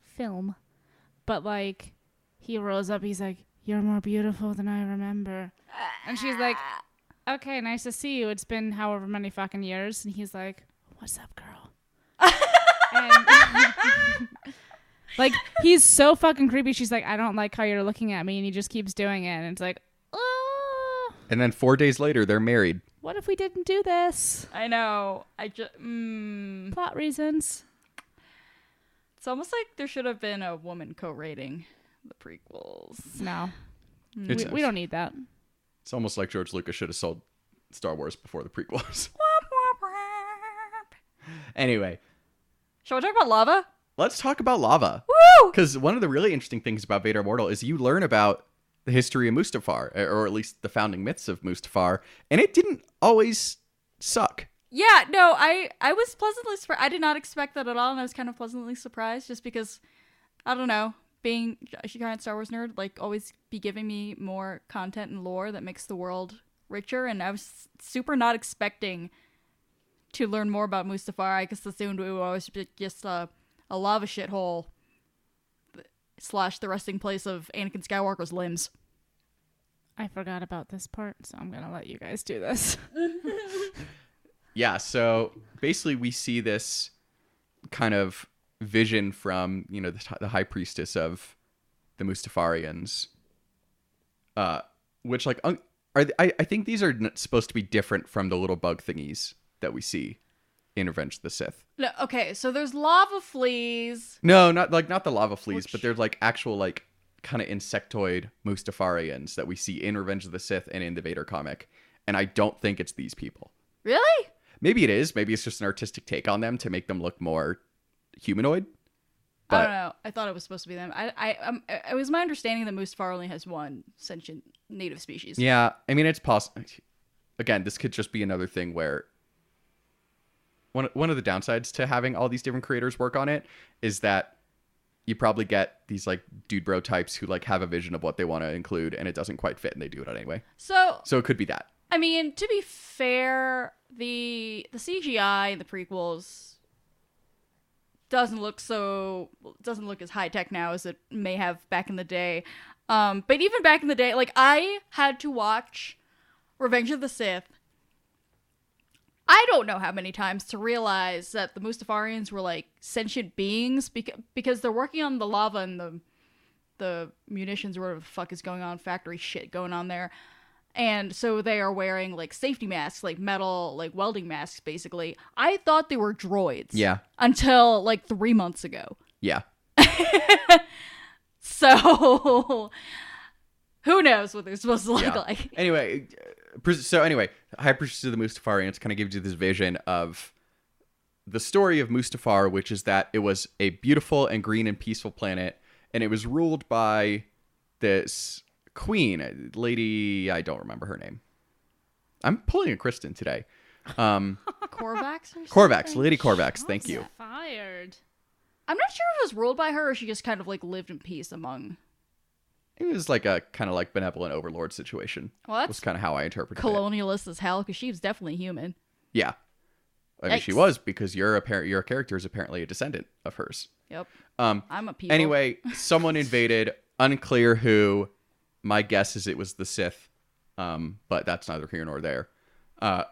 film. But like he rose up he's like you're more beautiful than I remember. And she's like okay, nice to see you. It's been however many fucking years and he's like what's up, girl? and like he's so fucking creepy. She's like, I don't like how you're looking at me, and he just keeps doing it. And it's like, oh, And then four days later, they're married. what if we didn't do this? I know. I just. Mm, Plot reasons. It's almost like there should have been a woman co-rating the prequels. No, hmm. It's, we, we don't need that. It's almost like George Lucas should have sold Star Wars before the prequels. anyway, Shall we talk about lava? let's talk about lava. Woo! Because one of the really interesting things about Vader Immortal is you learn about the history of Mustafar, or at least the founding myths of Mustafar, and it didn't always suck. Yeah, no, I I was pleasantly surprised. I did not expect that at all, and I was kind of pleasantly surprised just because I don't know, being a giant Star Wars nerd, like always be giving me more content and lore that makes the world richer, and I was super not expecting to learn more about Mustafar. I just assumed it would always be just a, a lava shithole slash the resting place of Anakin Skywalker's limbs. I forgot about this part, so I'm gonna let you guys do this. Yeah, so basically we see this kind of vision from, you know, the, the high priestess of the Mustafarians. Uh which like un- are th- I I think these are n- supposed to be different from the little bug thingies that we see in Revenge of the Sith. No, okay, so there's lava fleas. No, not like not the lava fleas, Which- but there's like actual like kind of insectoid Mustafarians that we see in Revenge of the Sith and in the Vader comic. And I don't think it's these people. Really? Maybe it is. Maybe it's just an artistic take on them to make them look more humanoid. I don't know. I thought it was supposed to be them. I, I, um, it was my understanding that Mustafar only has one sentient native species. yeah, I mean it's possible. Again, this could just be another thing where one one of the downsides to having all these different creators work on it is that you probably get these like dude bro types who like have a vision of what they want to include and it doesn't quite fit and they do it anyway. So, So it could be that. I mean, to be fair, the the CGI in the prequels doesn't look so doesn't look as high tech now as it may have back in the day. Um, but even back in the day, like I had to watch Revenge of the Sith. I don't know how many times to realize that the Mustafarians were like sentient beings because because they're working on the lava and the the munitions or whatever the fuck is going on, factory shit going on there. And so they are wearing like safety masks, like metal, like welding masks, basically. I thought they were droids. Yeah. Until like three months ago. Yeah. So who knows what they're supposed to look Yeah. like? Anyway, so anyway, High Priestess of the Mustafarians kind of gives you this vision of the story of Mustafar, which is that it was a beautiful and green and peaceful planet, and it was ruled by this queen, uh, lady. I don't remember her name. I'm pulling a Kristen today. Um, Corvax or something? Corvax, Lady Corvax. Thank you. Fired. I'm not sure if it was ruled by her or she just kind of like lived in peace among. It was like a kind of like benevolent overlord situation. Well, was that's kind of how I interpreted it. colonialist as hell because she was definitely human. Yeah. I mean, she was because your apparent your character is apparently a descendant of hers. Yep. Um. I'm a people. Anyway, someone invaded. Unclear who. My guess is it was the Sith. Um. But that's neither here nor there. Uh.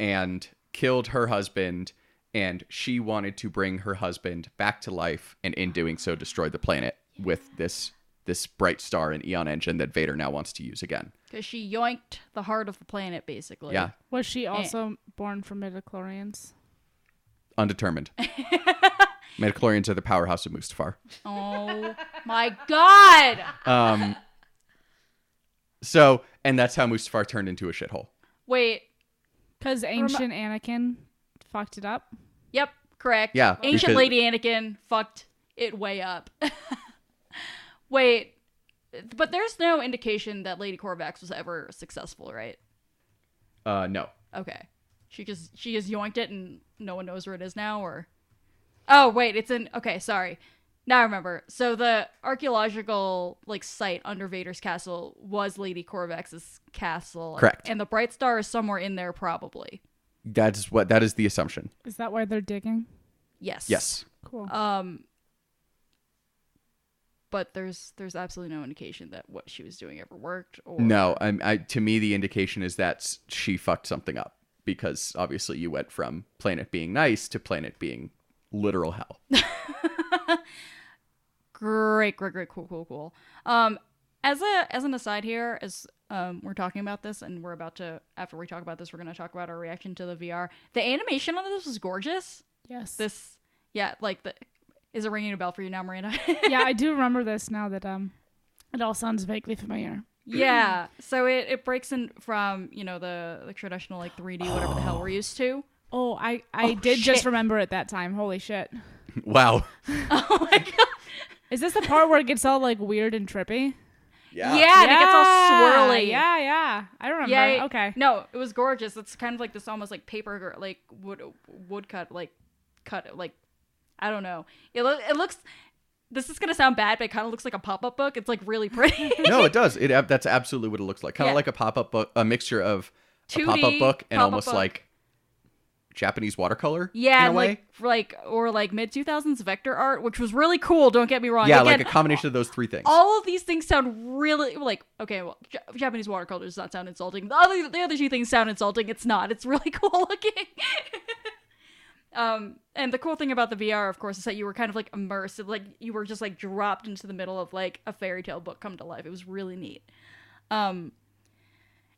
and killed her husband and she wanted to bring her husband back to life and in doing so destroy the planet with this this bright star and eon engine that Vader now wants to use again. Because she yoinked the heart of the planet, basically. Yeah, Was she also born from midichlorians? undetermined. Midichlorians are the powerhouse of Mustafar. Oh my god! Um so and that's how Mustafar turned into a shithole. Wait. Because ancient Anakin fucked it up. Yep, correct. Yeah, Ancient because- Lady Anakin fucked it way up. Wait. But there's no indication that Lady Corvax was ever successful, right? Uh no. Okay. She just she just yoinked it and no one knows where it is now or Oh wait, it's in okay, sorry. Now I remember. So the archaeological like site under Vader's castle was Lady Corvax's castle. Correct. And the Bright Star is somewhere in there probably. That's what that is the assumption. Is that why they're digging? Yes. Yes. Cool. Um but there's there's absolutely no indication that what she was doing ever worked or No, I'm, I to me the indication is that she fucked something up because obviously you went from planet being nice to planet being literal hell. Great, great, great, cool, cool, cool. Um, as a as an aside here, as um we're talking about this, and we're about to after we talk about this, we're gonna talk about our reaction to the VR. The animation on this was gorgeous. yes. This, yeah, like the is it ringing a bell for you now, Miranda? yeah, I do remember this now that um, it all sounds vaguely familiar. yeah. So it it breaks in from you know the the traditional like 3D whatever the hell we're used to. Oh, I I Oh, did just remember it that time. Holy shit! wow. Oh my god. Is this the part where it gets all like weird and trippy? Yeah, and it gets all swirly. Yeah, yeah. I don't remember. Yeah. okay. No, it was gorgeous. It's kind of like this almost like paper gr- like wood woodcut like cut like I don't know. It lo- it looks this is gonna sound bad, but it kind of looks like a pop up book. It's like really pretty. No, it does. It ab- that's absolutely what it looks like. Kind of Yeah. like a pop up book, a mixture of a 2D pop up book and pop-up almost book. like Japanese watercolor. yeah, in a and way. like like or like mid two thousands vector art, which was really cool. Don't get me wrong. yeah, Again, like a combination of those three things. all of these things sound really like okay. Well, J- Japanese watercolor does not sound insulting. The other the other two things sound insulting. It's not. It's really cool looking. um, and the cool thing about the VR, of course, is that you were kind of like immersed. Like you were just like dropped into the middle of like a fairy tale book come to life. It was really neat. Um.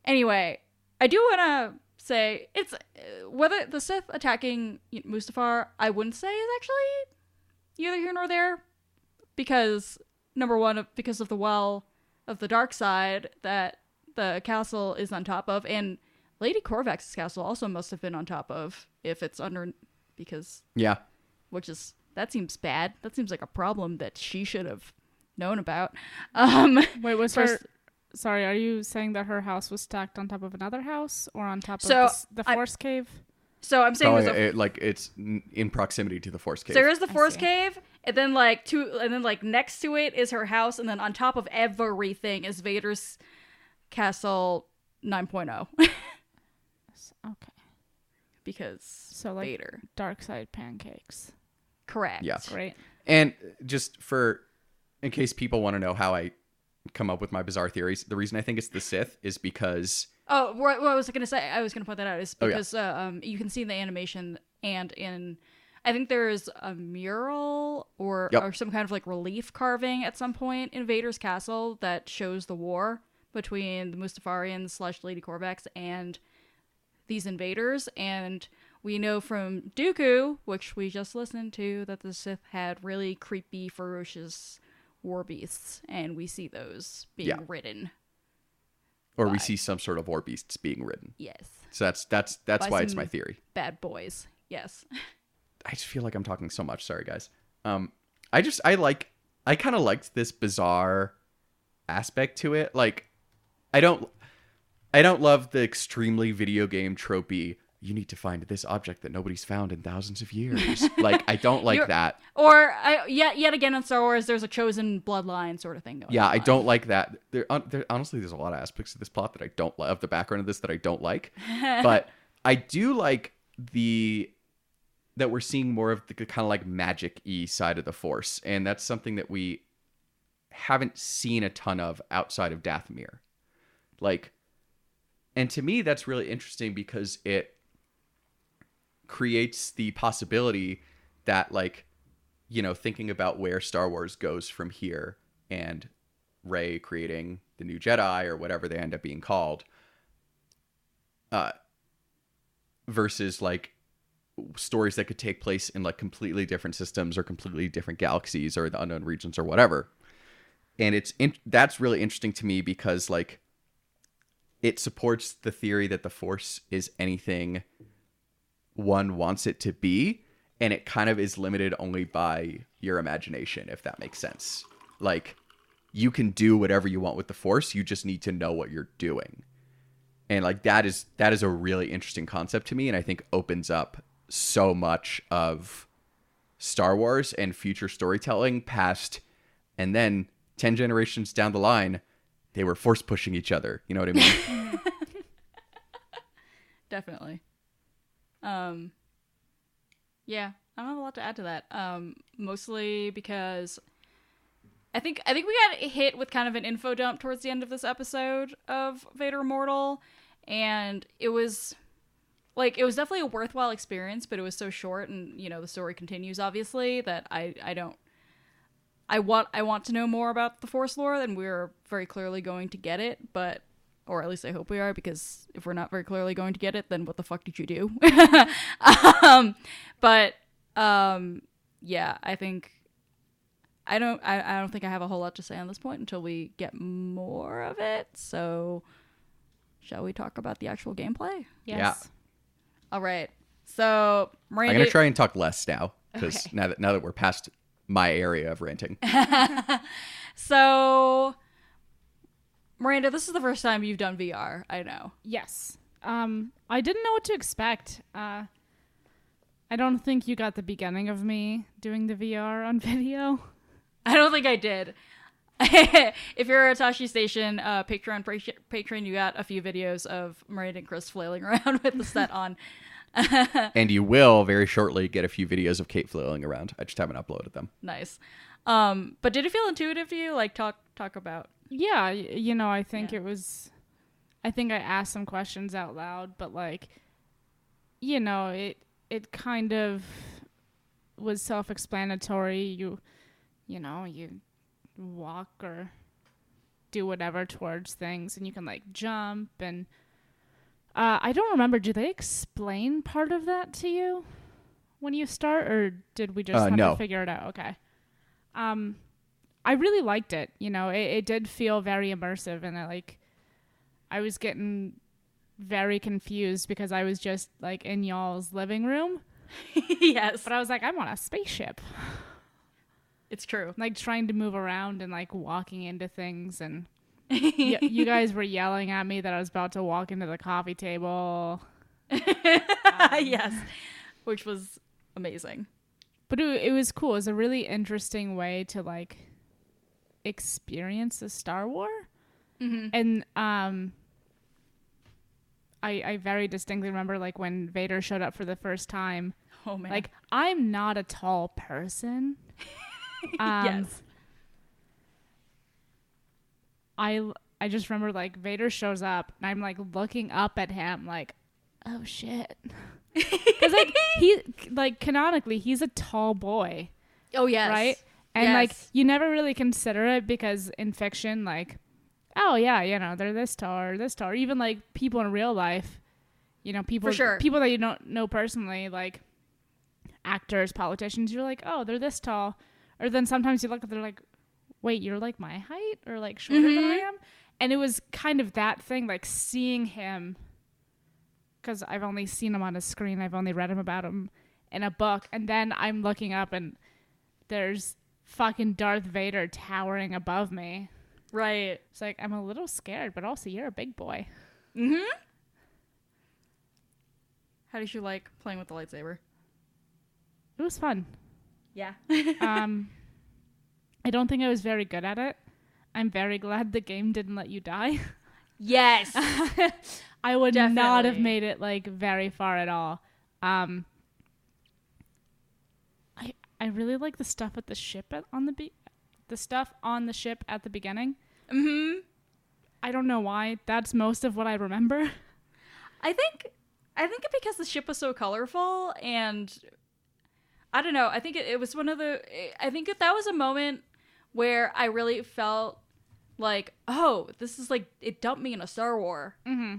Anyway, I do want to say it's uh, whether the Sith attacking Mustafar, I wouldn't say is actually either here nor there because number one because of the well of the dark side that the castle is on top of and lady corvax's castle also must have been on top of if it's under because yeah. which is that seems bad that seems like a problem that she should have known about um Wait, was First- her? Sorry, are you saying that her house was stacked on top of another house or on top So, of the, s- the I- force cave? so i'm saying Probably, there's a it, like it's in proximity to the force cave. So there is the force cave, and then like two, and then like next to it is her house, and then on top of everything is Vader's castle 9.0. Okay, because so like Vader. dark side pancakes. Correct. Yeah. Great. And just for, in case people want to know how I come up with my bizarre theories, the reason I think it's the Sith is because Oh, what, what I was gonna say, I was gonna point that out is Oh, yeah. because uh, um, you can see in the animation and in, I think there's a mural or Yep. or some kind of like relief carving at some point in Vader's castle that shows the war between the Mustafarians slash Lady Corvax and these invaders, and we know from Dooku, which we just listened to, that the Sith had really creepy, ferocious war beasts, and we see those being Yeah. ridden. or we see some sort of war beasts being ridden. Yes. So that's that's that's By why it's my theory. bad boys. Yes. I just feel like I'm talking so much. Sorry, guys. Um, I just I like I kind of liked this bizarre aspect to it. Like, I don't I don't love the extremely video game tropey. You need to find this object that nobody's found in thousands of years. like, I don't like You're- that. Or I, yet, yet again in Star Wars, there's a chosen bloodline sort of thing going. On. Yeah, on. I don't like that. There, there, honestly, there's a lot of aspects of this plot that I don't love. The background of this that I don't like, but I do like the that we're seeing more of the kind of like magic y side of the Force, and that's something that we haven't seen a ton of outside of Dathomir. Like, and to me, that's really interesting because it creates the possibility that like you know thinking about where Star Wars goes from here and Rey creating the new Jedi or whatever they end up being called uh versus like stories that could take place in like completely different systems or completely different galaxies or the unknown regions or whatever. And it's in- that's really interesting to me because like it supports the theory that the force is anything one wants it to be and it kind of is limited only by your imagination if that makes sense. Like you can do whatever you want with the force you just need to know what you're doing. And like that is that is a really interesting concept to me and i think opens up so much of star wars and future storytelling past and then 10 generations down the line they were force pushing each other you know what i mean? Definitely. Um Yeah, I don't have a lot to add to that. Um mostly because I think I think we got hit with kind of an info dump towards the end of this episode of Vader Immortal and it was like it was definitely a worthwhile experience, but it was so short and you know the story continues obviously that I I don't I want I want to know more about the Force lore, and we're very clearly going to get it, but or at least I hope we are, because if we're not very clearly going to get it, then what the fuck did you do? um, but um, yeah, I think I don't I, I don't think I have a whole lot to say on this point until we get more of it. So shall we talk about the actual gameplay? Yes. All right. So Miranda, i'm gonna try and talk less now because Okay. now that now that we're past my area of ranting So Miranda, this is the first time you've done VR. I know. Yes. Um, I didn't know what to expect. Uh, I don't think you got the beginning of me doing the VR on video. I don't think I did. if you're a Tosche Station uh, Patreon pra- patron, you got a few videos of Miranda and Chris flailing around with the set on. and you will very shortly get a few videos of kate flailing around i just haven't uploaded them Nice. Um, but did it feel intuitive to you? Like talk talk about. Yeah, you know, I think Yeah. it was. I think I asked some questions out loud, but like, you know, it it kind of was self-explanatory. You, you know, you walk or do whatever towards things, and you can like jump and. Uh, I don't remember. Do they explain part of that to you when you start, or did we just Uh, have no. to figure it out? Okay. Um, I really liked it. You know, it, it did feel very immersive, and I like. I was getting very confused because I was just like in y'all's living room, yes, but I was like, I'm on a spaceship, it's true. like trying to move around and like walking into things, and y- you guys were yelling at me that I was about to walk into the coffee table. Um, yes, which was amazing. But it, it was cool. It was a really interesting way to like experience the Star War. Mm-hmm. And um I I very distinctly remember like when Vader showed up for the first time. Oh man. Like I'm not a tall person. Um, yes. I I just remember like Vader shows up and I'm like looking up at him like oh shit. Cuz like he like canonically he's a tall boy. Oh yes. right? And like you never really consider it because in fiction, like, oh yeah, you know, they're this tall or this tall. Or even like people in real life, you know, people sure. people that you don't know personally, like actors, politicians, you're like, oh, they're this tall. Or then sometimes you look at they're like, wait, you're like my height or like shorter than I Mm-hmm. am. And it was kind of that thing, like seeing him because I've only seen him on a screen. I've only read him about him in a book, and then I'm looking up and there's fucking Darth Vader towering above me. Right. It's like I'm a little scared, but also you're a big boy. Mm-hmm. How did you like playing with the lightsaber? It was fun. Yeah. Um, I don't think I was very good at it. I'm very glad the game didn't let you die. yes. I would not have made it like very far at all. Um, I really like the stuff at the ship at, on the be- the stuff on the ship at the beginning. mm-hmm. I don't know why. That's most of what I remember. I think I think because the ship was so colorful and I don't know. I think it, it was one of the. I think that that was a moment where I really felt like, oh, this is like it dumped me in a Star War. Mm-hmm.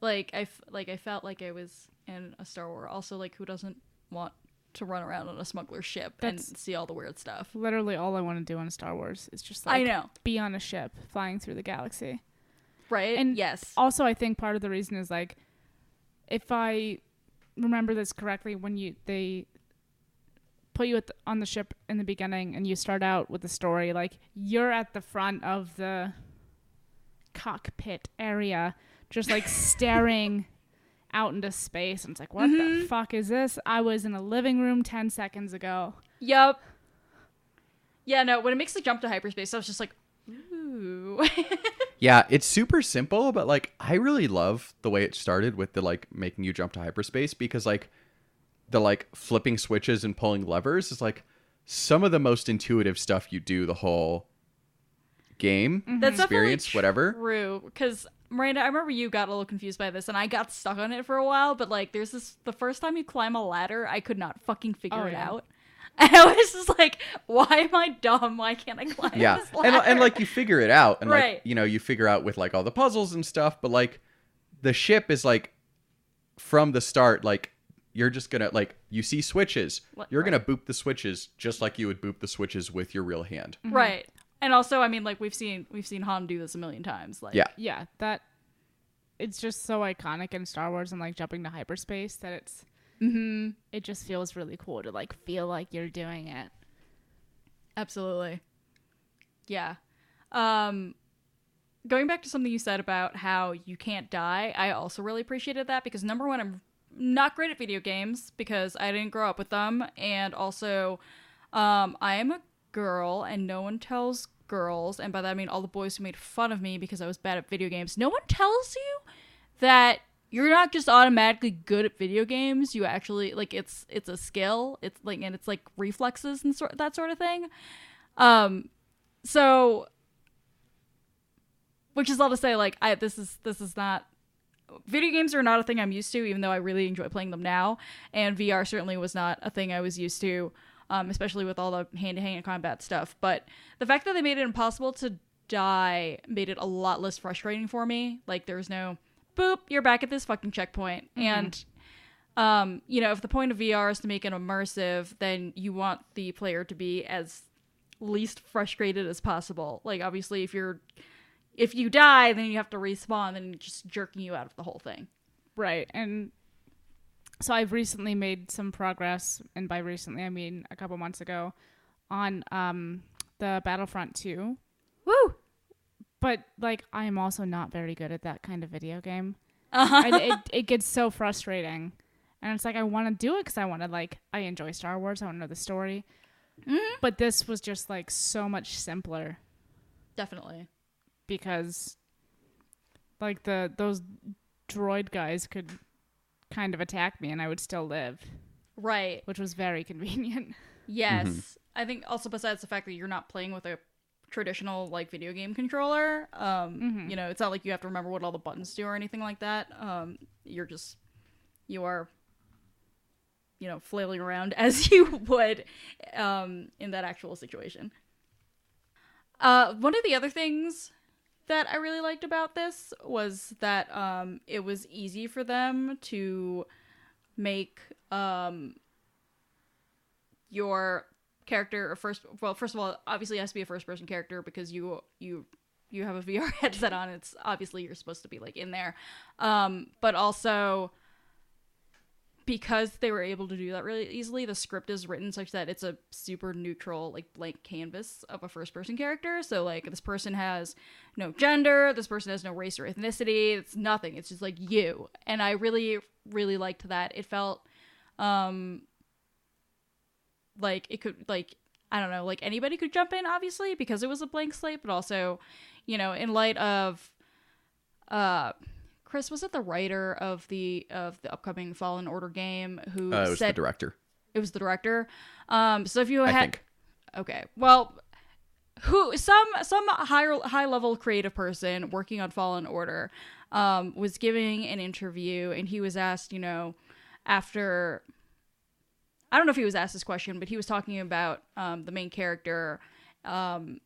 Like I f- like I felt like I was in a Star War. Also, like who doesn't want to run around on a smuggler ship That's- and see all the weird stuff? Literally, all I want to do on Star Wars is just like I know, be on a ship flying through the galaxy. right? And- yes, Also, I think part of the reason is like, if I remember this correctly, when you they put you at the, on the ship in the beginning and you start out with the story, like you're at the front of the cockpit area, just like staring out into space, and it's like, what the mm-hmm. fuck is this? I was in a living room ten seconds ago. Yep. Yeah, no, when it makes the jump to hyperspace, I was just like, ooh. Yeah, it's super simple, but like I really love the way it started with the like making you jump to hyperspace because like the like flipping switches and pulling levers is like some of the most intuitive stuff you do the whole game mm-hmm. That's experience, definitely whatever. True, because Miranda, I remember you got a little confused by this, and I got stuck on it for a while. But like, there's this the first time you climb a ladder, I could not fucking figure Oh, it yeah. out. And I was just like, "Why am I dumb? Why can't I climb Yeah, this and ladder?" and like you figure it out, and Right. like you know you figure out with like all the puzzles and stuff, but like the ship is like from the start like you're just gonna like you see switches Li- you're right. gonna boop the switches just like you would boop the switches with your real hand right. And also, I mean, like we've seen we've seen Han do this a million times. Like, yeah yeah, that it's just so iconic in Star Wars and like jumping to hyperspace that it's mm-hmm. it just feels really cool to like feel like you're doing it. Absolutely. Yeah. Um going back to something you said about how you can't die, I also really appreciated that because number one, I'm not great at video games because I didn't grow up with them, and also um I am a girl and no one tells girls, and by that I mean all the boys who made fun of me because I was bad at video games. No one tells you that you're not just automatically good at video games. You actually like it's it's a skill. It's like and it's like reflexes and sort that sort of thing. Um, so which is all to say, like I this is this is not video games are not a thing I'm used to, even though I really enjoy playing them now. And VR certainly was not a thing I was used to, um, especially with all the hand to hand combat stuff. But the fact that they made it impossible to die made it a lot less frustrating for me. Like there's no boop, you're back at this fucking checkpoint. And um, you know, if the point of VR is to make it immersive, then you want the player to be as least frustrated as possible. Like obviously if you're if you die, then you have to respawn, then just jerking you out of the whole thing. Right. And so I've recently made some progress, and by recently I mean a couple months ago, on um the Battlefront 2. Woo! But like I am also not very good at that kind of video game. Uh-huh. and it it gets so frustrating. And it's like I want to do it cuz I want to like I enjoy Star Wars, I want to know the story. But this was just like so much simpler Definitely. because like the those droid guys could kind of attack me and I would still live, Right. which was very convenient. Yes. I think also besides the fact that you're not playing with a traditional like video game controller, um, you know, it's not like you have to remember what all the buttons do or anything like that. Um, you're just you are you know, flailing around as you would um in that actual situation. Uh one of the other things that I really liked about this was that um it was easy for them to make um your character a first well first of all obviously it has to be a first person character because you you you have a VR headset on. It's obviously you're supposed to be like in there. Um but also because they were able to do that really easily the script is written such that it's a super neutral like blank canvas of a first person character. So like this person has no gender this person has no race or ethnicity it's nothing it's just like you. And i really really liked that. It felt um like it could like I don't know, like anybody could jump in obviously because it was a blank slate, but also, you know, in light of uh Chris was it the writer of the of the upcoming Fallen Order game who uh, it was said the director it was the director. Um so if you had Okay. Well, who some some higher high level creative person working on Fallen Order um, was giving an interview, and he was asked, you know, after I don't know if he was asked this question, but he was talking about um, the main character, um,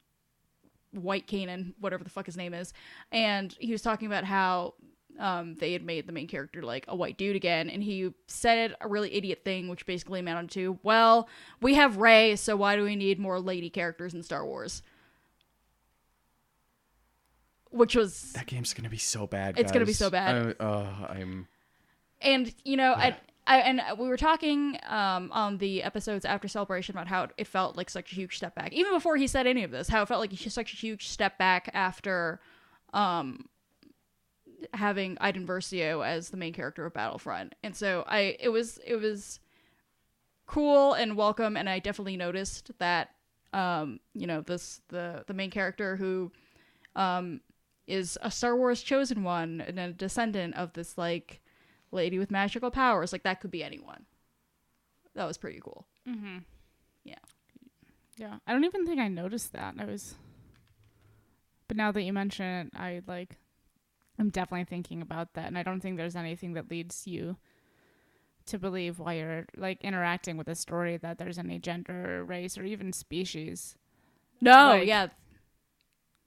White Kanan, whatever the fuck his name is, and he was talking about how um, they had made the main character like a white dude again, and he said a really idiot thing, which basically amounted to, "Well, we have Rey, so why do we need more lady characters in Star Wars?" Which was That game's gonna be so bad. It's gonna be so bad. I, uh, I'm. and you know I, I and we were talking um on the episodes after celebration about how it felt like such a huge step back even before he said any of this how it felt like such a huge step back after um having Iden Versio as the main character of Battlefront and so I it was it was cool and welcome and I definitely noticed that um you know this the the main character who um is a Star Wars chosen one and a descendant of this like lady with magical powers. Like that could be anyone. That was pretty cool. Mm-hmm. Yeah. Yeah. I don't even think I noticed that. I was. But now that you mention it, I like. I'm definitely thinking about that, and I don't think there's anything that leads you to believe while you're like interacting with a story that there's any gender, or race, or even species. No, Like- yeah,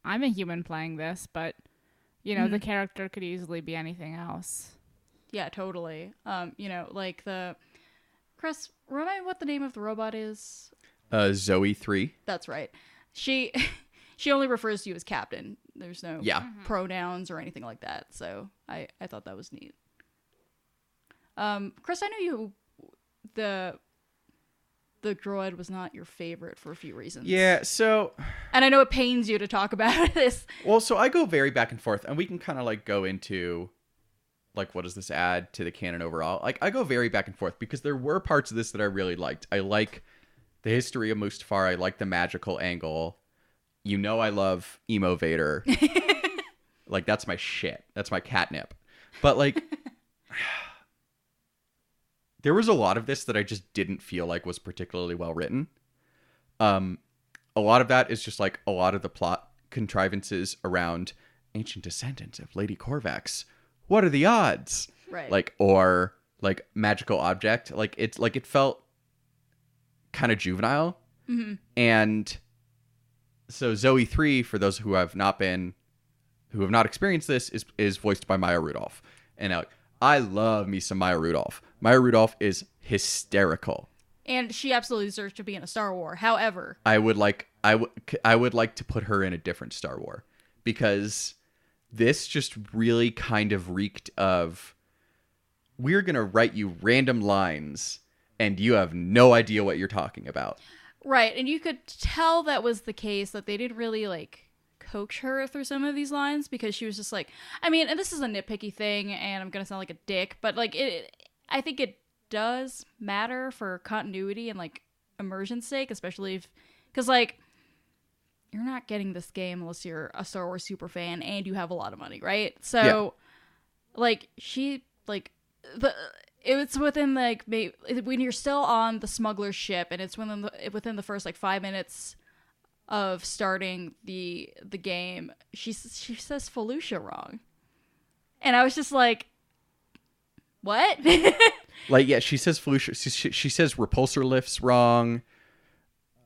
I'm a human playing this, but you know the Mhm. character could easily be anything else. yeah, totally. Um, you know, like the Chris, remind me what the name of the robot is. Uh, Zoe three. That's right. She she only refers to you as captain. There's no Yeah. pronouns or anything like that. So I I thought that was neat. Um, Chris, I know you the the droid was not your favorite for a few reasons. Yeah. So, And I know it pains you to talk about this. well, so I go very back and forth, and we can kind of like go into like what does this add to the canon overall. Like I go very back and forth because there were parts of this that I really liked. I like the history of Mustafar. I like the magical angle. You know, I love emo Vader. like that's my shit. That's my catnip. But like. There was a lot of this that I just didn't feel like was particularly well written. Um, a lot of that is just like a lot of the plot contrivances around ancient descendants of Lady Corvax. What are the odds? Right. Like or like magical object. Like it's like it felt kind of juvenile. hmm And so Zoe three, for those who have not been, who have not experienced this, is is voiced by Maya Rudolph. And now, I love me some Maya Rudolph. Maya Rudolph is hysterical. And she absolutely deserves to be in a Star War. However, I would like I would I would like to put her in a different Star War because this just really kind of reeked of we're going to write you random lines and you have no idea what you're talking about. Right, and you could tell that was the case that they didn't really like coach her through some of these lines because she was just like, I mean, and this is a nitpicky thing, and I'm gonna sound like a dick, but like it, I think it does matter for continuity and like immersion's sake, especially if, because like. You're not getting this game unless you're a Star Wars super fan and you have a lot of money, right? So, like she like the it's within like may, when you're still on the smuggler ship and it's within the within the first like five minutes of starting the the game she she says Felucia wrong and I was just like what Like yeah, she says Felicia she, she, she says repulsor lifts wrong.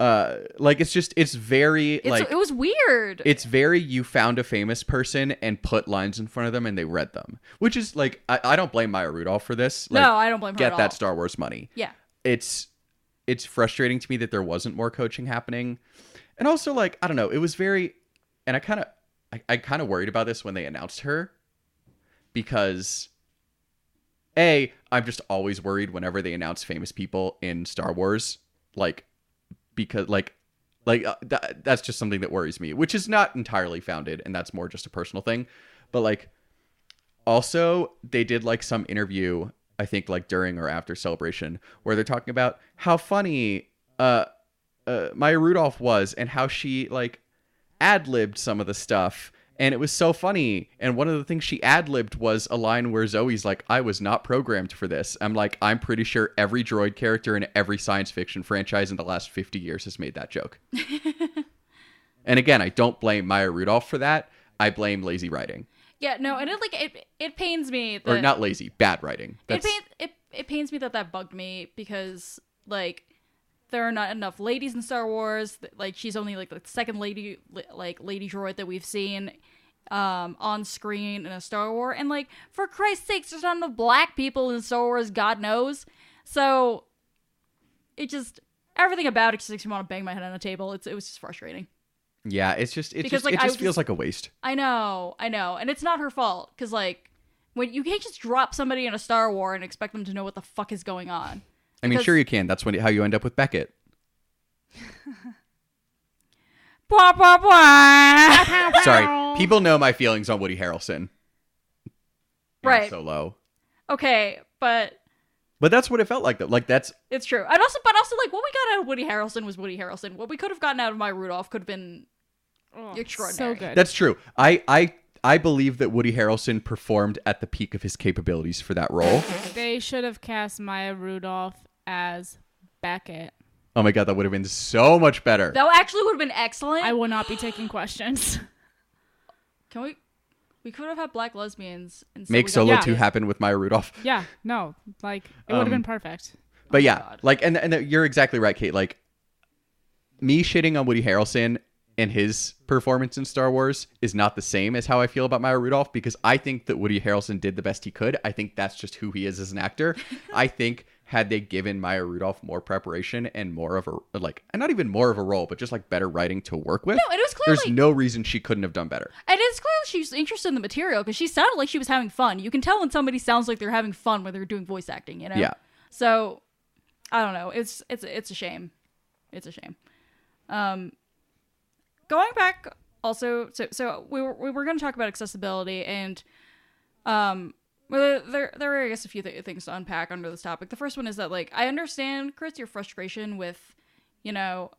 Uh like it's just it's very it's, like it was weird. it's very you found a famous person and put lines in front of them and they read them which is like i, I don't blame maya rudolph for this. Like, no I don't blame her get at that star wars money. Yeah. It's it's frustrating to me that there wasn't more coaching happening. And also like i don't know it was very and i kind of i, I kind of worried about this when they announced her because a i'm just always worried whenever they announce famous people in star wars like because like like uh, that, that's just something that worries me which is not entirely founded and that's more just a personal thing. But like also they did like some interview i think like during or after celebration where they're talking about how funny uh, uh maya rudolph was and how she like ad-libbed some of the stuff and it was so funny and one of the things she ad-libbed was a line where zoe's like i was not programmed for this i'm like i'm pretty sure every droid character in every science fiction franchise in the last 50 years has made that joke And again, I don't blame Maya Rudolph for that. I blame lazy writing. Yeah, no, and it like it it pains me that Or not lazy, bad writing. it That's pain, it it pains me that that bugged me because like there are not enough ladies in Star Wars. Like she's only like the second lady like lady droid that we've seen um on screen in a Star Wars and like for Christ's sakes there's not enough black people in Star Wars god knows. So it just everything about it just makes me want to bang my head on a table. It's it was just frustrating. yeah, it's just it Because, just like, it just feels just- like a waste. I know, I know, and it's not her fault because like when you can't just drop somebody in a Star War and expect them to know what the fuck is going on. I mean, Because- sure you can. That's when how you end up with Beckett. Blah blah blah. Sorry, people know my feelings on Woody Harrelson. and so low. Okay, but But that's what it felt like though. Like that's it's true. And also, but also, like what we got out of Woody Harrelson was Woody Harrelson. What we could have gotten out of Maya Rudolph could have been Oh, Extraordinary. So good. that's true. I I I believe that Woody Harrelson performed at the peak of his capabilities for that role. they should have cast Maya Rudolph as Beckett. Oh my god, that would have been so much better. that actually would have been excellent. I will not be taking questions. Can we? We could have had black lesbians and Make got- Solo Yeah. 2 happen with Maya Rudolph. yeah, no, like it would have Um, been perfect. But yeah, God. like and and you're exactly right, Kate. Like me shitting on Woody Harrelson and his performance in Star Wars is not the same as how I feel about Maya Rudolph because I think that Woody Harrelson did the best he could. I think that's just who he is as an actor. I think had they given Maya Rudolph more preparation and more of a like and not even more of a role, but just like better writing to work with. No, it was clearly. There's no reason she couldn't have done better. and it's clear she's interested in the material because she sounded like she was having fun. You can tell when somebody sounds like they're having fun when they're doing voice acting. You know. Yeah. So, I don't know. It's it's it's a shame. It's a shame. Um, going back also, so so we were we were going to talk about accessibility and um. Well, there, there are, I guess, a few th- things to unpack under this topic. The first one is that, like, I understand, Chris, your frustration with, you know,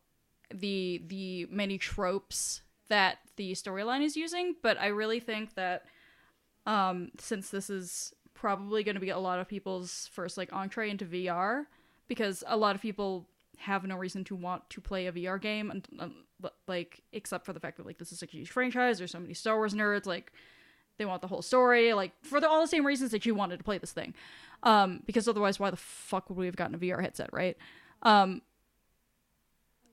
the the many tropes that the storyline is using, but I really think that, um, since this is probably going to be a lot of people's first like entree into VR, because a lot of people have no reason to want to play a VR game, and um, like except for the fact that like this is a huge franchise. There's so many Star Wars nerds, like they want the whole story, like for the, all the same reasons that you wanted to play this thing. Um, because otherwise, why the fuck would we have gotten a VR headset, right? Um,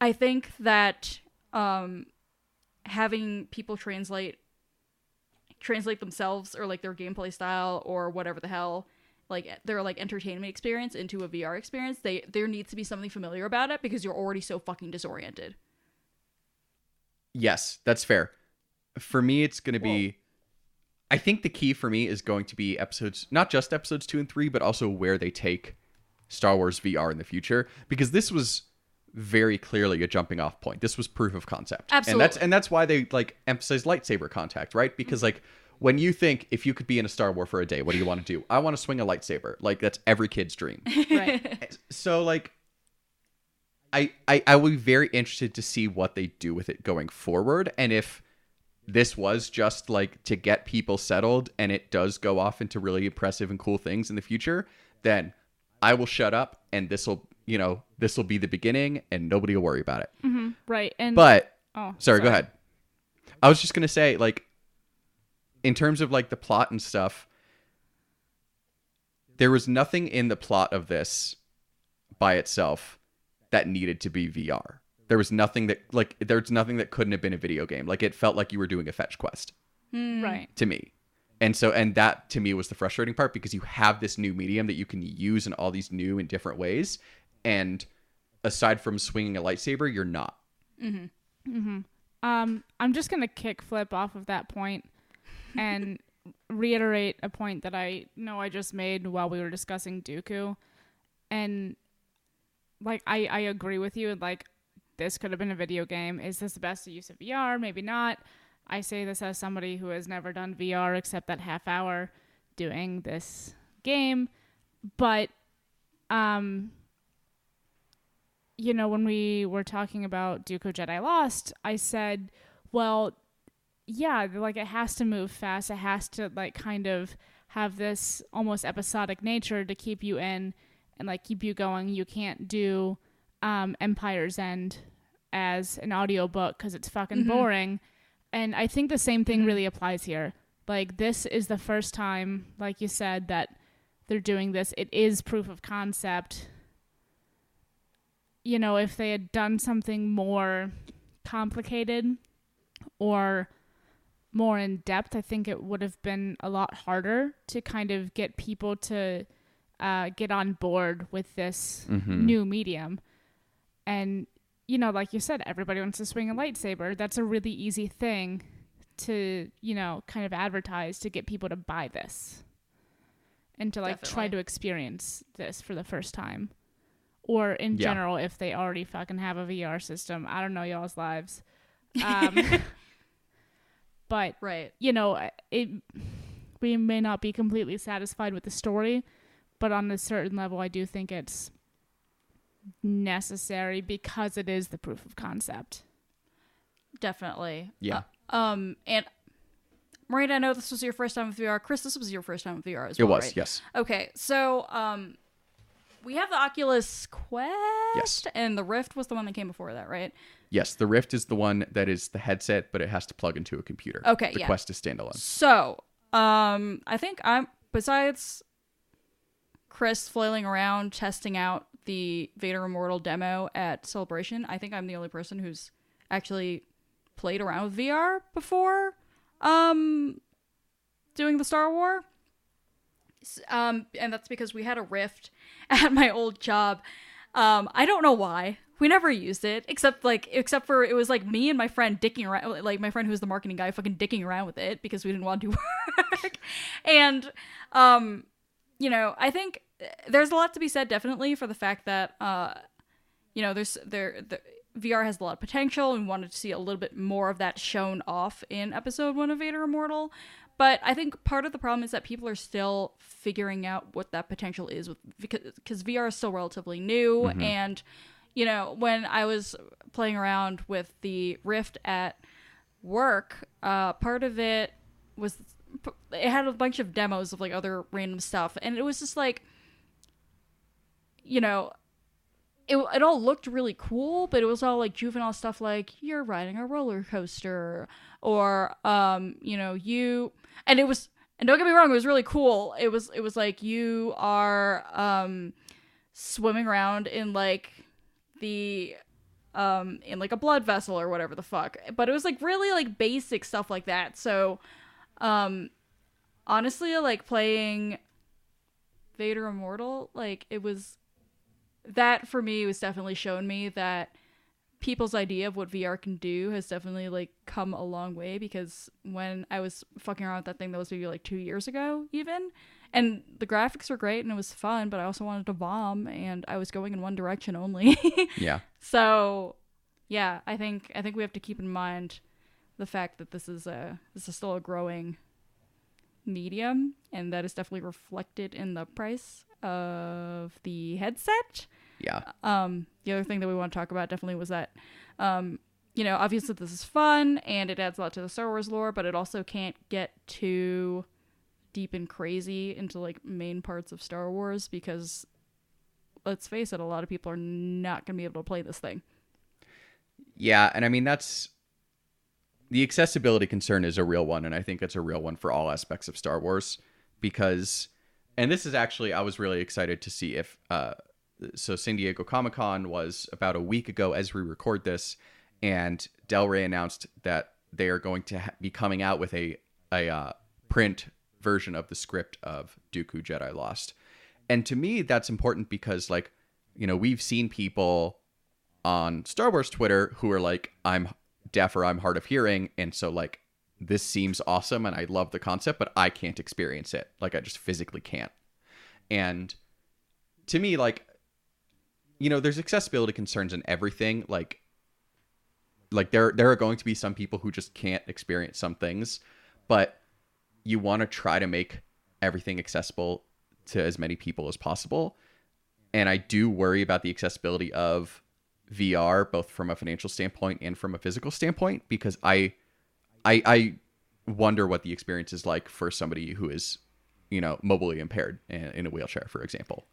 I think that um, having people translate translate themselves or like their gameplay style or whatever the hell like their like entertainment experience into a VR experience, they there needs to be something familiar about it because you're already so fucking disoriented. Yes, that's fair. For me, it's going to be. I think the key for me is going to be episodes, not just episodes two and three, but also where they take Star Wars VR in the future, because this was very clearly a jumping off point. This was proof of concept, Absolutely. and that's and that's why they like emphasize lightsaber contact, right? Because like when you think if you could be in a Star War for a day, what do you want to do? I want to swing a lightsaber. Like that's every kid's dream. Right. so like I, I I will be very interested to see what they do with it going forward and if this was just like to get people settled and it does go off into really impressive and cool things in the future then I will shut up and this will you know this will be the beginning and nobody will worry about it mm-hmm. right. And but oh, sorry, go ahead I was just going to say like in terms of like the plot and stuff there was nothing in the plot of this by itself that needed to be VR. There was nothing that like there's nothing that couldn't have been a video game. Like it felt like you were doing a fetch quest hmm. Right. to me. And so and that to me was the frustrating part because you have this new medium that you can use in all these new and different ways and aside from swinging a lightsaber, you're not. Mm-hmm. Mm-hmm. Um, I'm just gonna kick flip off of that point and reiterate a point that I know I just made while we were discussing Dooku, and like I I agree with you. And like this could have been a video game. Is this the best use of VR? Maybe not. I say this as somebody who has never done VR except that half hour doing this game, but um you know, when we were talking about Dooku Jedi Lost, I said, well, yeah, like it has to move fast. It has to like kind of have this almost episodic nature to keep you in and like keep you going. You can't do um, Empire's End as an audiobook because it's fucking boring. And I think the same thing really applies here. Like, this is the first time, like you said, that they're doing this. It is proof of concept. You know, if they had done something more complicated or more in depth, I think it would have been a lot harder to kind of get people to uh, get on board with this Mhm. new medium. And, you know, like you said, everybody wants to swing a lightsaber. That's a really easy thing to, you know, kind of advertise to get people to buy this and to like try to experience this for the first time. Or in Yeah. general, if they already fucking have a VR system. I don't know y'all's lives. Um, but Right. you know, it we may not be completely satisfied with the story, but on a certain level, I do think it's necessary because it is the proof of concept. Definitely. Yeah. Uh, um, and Miranda, I know this was your first time with VR. Chris, this was your first time with VR as It well. It was, right? yes. Okay, so um, we have the Oculus Quest. Yes. And the Rift was the one that came before that, right? Yes, the Rift is the one that is the headset, but it has to plug into a computer. Okay, The yeah. Quest is standalone. So, um, I think I'm besides Chris flailing around testing out the Vader Immortal demo at Celebration. I think I'm the only person who's actually played around with VR before, um, doing the Star War. Um, and that's because we had a Rift at my old job. Um, I don't know why. We never used it, except like except for it was like me and my friend dicking around, like my friend who was the marketing guy, fucking dicking around with it because we didn't want to work. and um, you know, I think there's a lot to be said definitely for the fact that uh, you know, there's there the VR has a lot of potential and wanted to see a little bit more of that shown off in episode one of Vader Immortal. But I think part of the problem is that people are still figuring out what that potential is with because because VR is still relatively new and you know when I was playing around with the Rift at work, uh, part of it was it had a bunch of demos of like other random stuff and it was just like you know it, it all looked really cool, but it was all like juvenile stuff like you're riding a roller coaster or um, you know, you and it was and don't get me wrong, it was really cool. It was it was like you are um swimming around in like the um in like a blood vessel or whatever the fuck. But it was like really like basic stuff like that. So um honestly like playing Vader Immortal, like it was that for me was definitely shown me that people's idea of what VR can do has definitely like come a long way because when I was fucking around with that thing that was maybe like two years ago even and the graphics were great and it was fun but I also wanted to bomb and I was going in one direction only Yeah. so yeah I think I think we have to keep in mind the fact that this is a this is still a growing medium and that is definitely reflected in the price of the headset Yeah. um the other thing that we want to talk about definitely was that um you know obviously this is fun and it adds a lot to the star wars lore but it also can't get too deep and crazy into like main parts of star wars because let's face it a lot of people are not going to be able to play this thing Yeah, and I mean that's the accessibility concern is a real one, and I think it's a real one for all aspects of Star Wars because, and this is actually I was really excited to see if uh, so San Diego Comic Con was about a week ago as we record this, and Del Rey announced that they are going to ha- be coming out with a a uh, print version of the script of Dooku Jedi Lost, and to me that's important because like you know we've seen people on Star Wars Twitter who are like, I'm deaf or I'm hard of hearing. And so, like, this seems awesome and I love the concept, but I can't experience it. Like, I just physically can't. And to me, like, you know, there's accessibility concerns in everything. Like, like there there are going to be some people who just can't experience some things, but you want to try to make everything accessible to as many people as possible. And I do worry about the accessibility of VR, both from a financial standpoint and from a physical standpoint, because I, I, I wonder what the experience is like for somebody who is, you know, mobilely impaired in, a wheelchair, for example.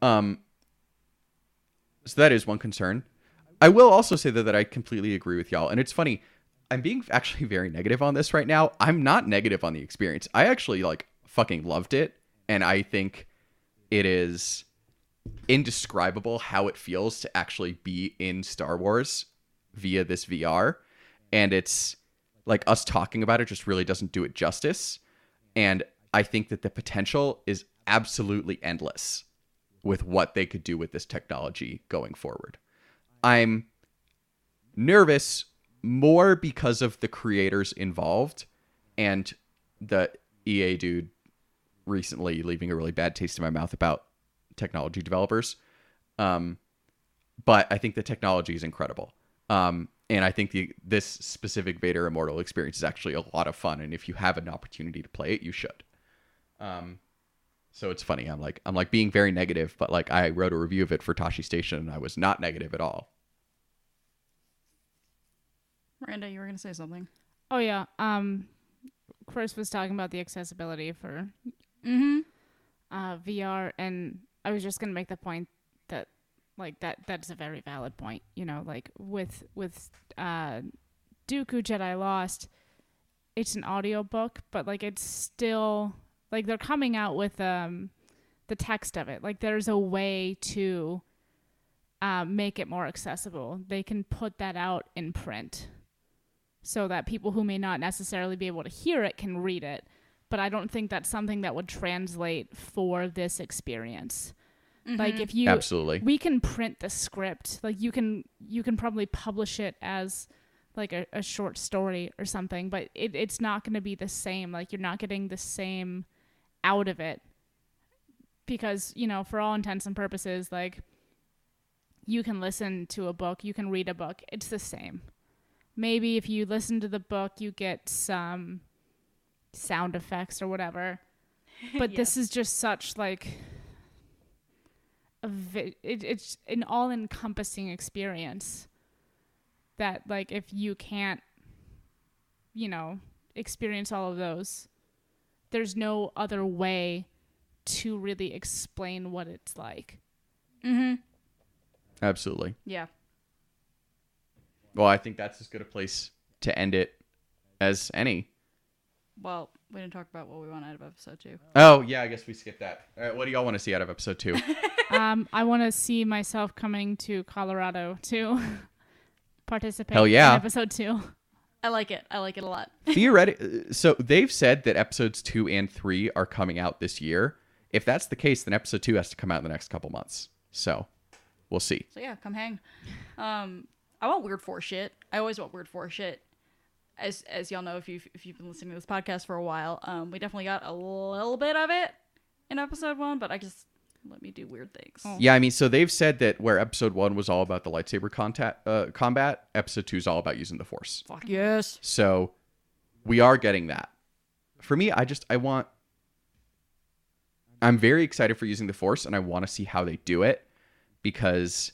Um. So that is one concern. I will also say that, that I completely agree with y'all. And it's funny, I'm being actually very negative on this right now. I'm not negative on the experience. I actually like fucking loved it. And I think it is indescribable how it feels to actually be in Star Wars via this VR. And it's like us talking about it just really doesn't do it justice. And I think that the potential is absolutely endless with what they could do with this technology going forward. I'm nervous more because of the creators involved and the EA dude recently leaving a really bad taste in my mouth about technology developers. Um, but I think the technology is incredible. Um, and I think the this specific Vader Immortal experience is actually a lot of fun. And if you have an opportunity to play it, you should. Um, so it's funny. I'm like I'm like being very negative, but like I wrote a review of it for Tosche Station, and I was not negative at all. Miranda, you were gonna say something. Oh yeah. Um, Chris was talking about the accessibility for Mm-hmm. uh, VR, and I was just gonna make the point that like that that's a very valid point. You know, like with with uh, Dooku Jedi Lost, it's an audio book, but like it's still like they're coming out with um the text of it. Like there's a way to uh, make it more accessible. They can put that out in print so that people who may not necessarily be able to hear it can read it. But I don't think that's something that would translate for this experience. Like mm-hmm. if you Absolutely. we can print the script like you can you can probably publish it as like a, a short story or something but it, it's not going to be the same like you're not getting the same out of it because you know for all intents and purposes like you can listen to a book you can read a book it's the same maybe if you listen to the book you get some sound effects or whatever but this is just such like a vi- it, it's an all-encompassing experience that like if you can't you know experience all of those there's no other way to really explain what it's like Mm-hmm. Absolutely. Yeah. Well, I think that's as good a place to end it as any. Well, we didn't talk about what we want out of episode two. Oh yeah, I guess we skipped that. All right, what do y'all want to see out of episode two? um i want to see myself coming to colorado to participate Hell yeah. in episode two I like it. I like it a lot. Theoretically, so they've said that episodes two and three are coming out this year. If that's the case, then episode two has to come out in the next couple months. So we'll see. So yeah, come hang. Um, I want weird force shit. I always want weird force shit. As as y'all know, if you've if you've been listening to this podcast for a while, um, we definitely got a little bit of it in episode one, but I just let me do weird things. Oh. Yeah, I mean, so they've said that where episode one was all about the lightsaber contact, uh, combat, episode two is all about using the force. Fuck yes. So we are getting that. For me, I just I want I'm very excited for using the force and I want to see how they do it because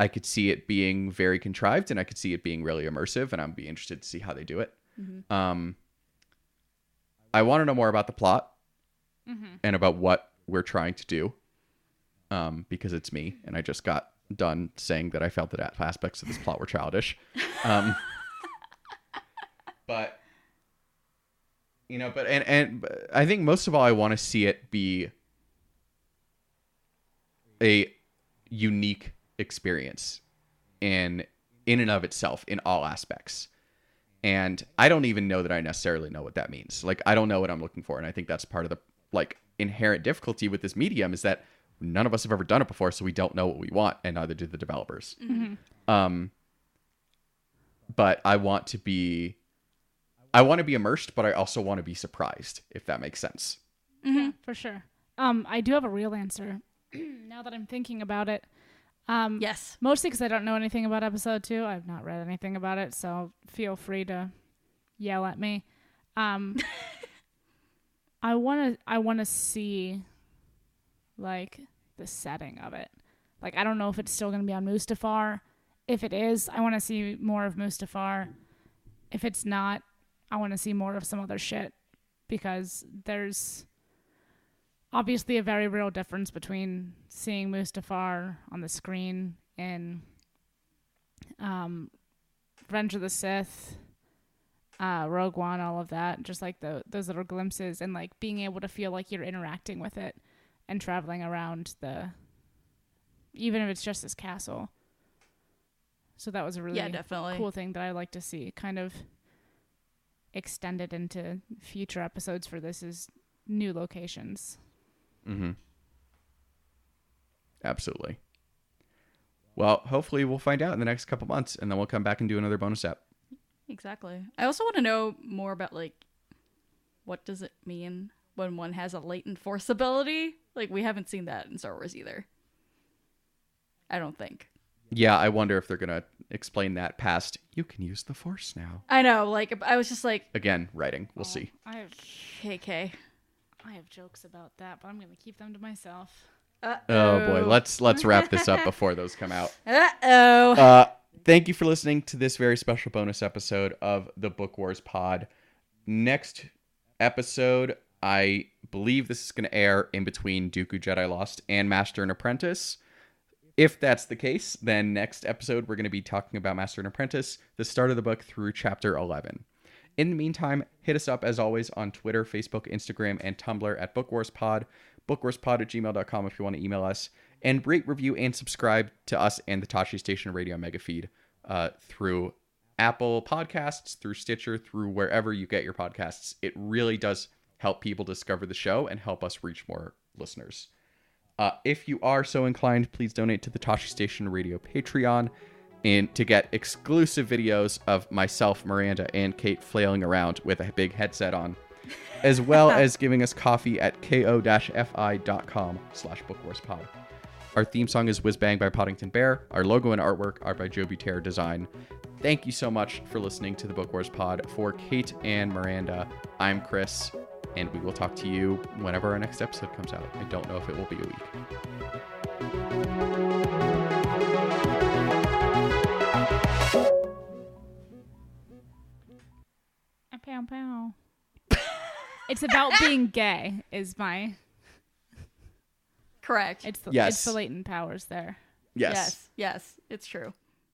I could see it being very contrived and I could see it being really immersive and I'm be interested to see how they do it. Um I want to know more about the plot and about what we're trying to do. Um because it's me and I just got done saying that I felt that aspects of this plot were childish. Um but you know but and and but i think most of all i want to see it be a unique experience in in and of itself in all aspects and i don't even know that i necessarily know what that means like i don't know what i'm looking for and i think that's part of the like inherent difficulty with this medium is that none of us have ever done it before so we don't know what we want and neither do the developers um but i want to be I want to be immersed, but I also want to be surprised, if that makes sense. Yeah, for sure. Um, I do have a real answer. now that I'm thinking about it, um, Yes. mostly because I don't know anything about episode two. I've not read anything about it, so feel free to yell at me. Um, I want to. I want to see, like, the setting of it. Like, I don't know if it's still going to be on Mustafar. If it is, I want to see more of Mustafar. If it's not, I want to see more of some other shit because there's obviously a very real difference between seeing Mustafar on the screen in um, Revenge of the Sith, uh, Rogue One, all of that. Just like the those little glimpses and like being able to feel like you're interacting with it and traveling around the, even if it's just this castle. So that was a really yeah, definitely. cool thing that I like to see kind of extended into future episodes for this is new locations. Mm-hmm. Absolutely. Well, hopefully we'll find out in the next couple months, and then we'll come back and do another bonus app. Exactly. I also want to know more about like what does it mean when one has a latent force ability? Like we haven't seen that in Star Wars either. I don't think. Yeah, I wonder if they're gonna explain that past. You can use the Force now. I know. Like I was just like, Again, writing. We'll Oh, see. I have KK. I have jokes about that, but I'm gonna keep them to myself. Oh boy, let's let's wrap this up before those come out. Uh oh. Uh, thank you for listening to this very special bonus episode of the Book Wars Pod. Next episode, I believe this is going to air in between Dooku Jedi Lost and Master and Apprentice. If that's the case, then next episode we're going to be talking about Master and Apprentice, the start of the book through chapter 11. In the meantime, hit us up as always on Twitter, Facebook, Instagram, and Tumblr at BookWarsPod, bookwarspod at gmail.com if you want to email us, and rate, review, and subscribe to us and the Tosche Station Radio Mega Feed uh, through Apple Podcasts, through Stitcher, through wherever you get your podcasts. It really does help people discover the show and help us reach more listeners. Uh, if you are so inclined, please donate to the Tosche Station Radio Patreon and to get exclusive videos of myself, Miranda, and Kate flailing around with a big headset on, as well as giving us coffee at ko-fi.com slash bookwarspod. Our theme song is Whiz Bang by Poddington Bear. Our logo and artwork are by Joe Butera Design. Thank you so much for listening to the Book Wars Pod. For Kate and Miranda, I'm Chris, and we will talk to you whenever our next episode comes out. I don't know if it will be a week. Pow pow. it's about being gay. Is my Correct. it's the Yes. it's the latent powers there. Yes. yes. Yes. It's true.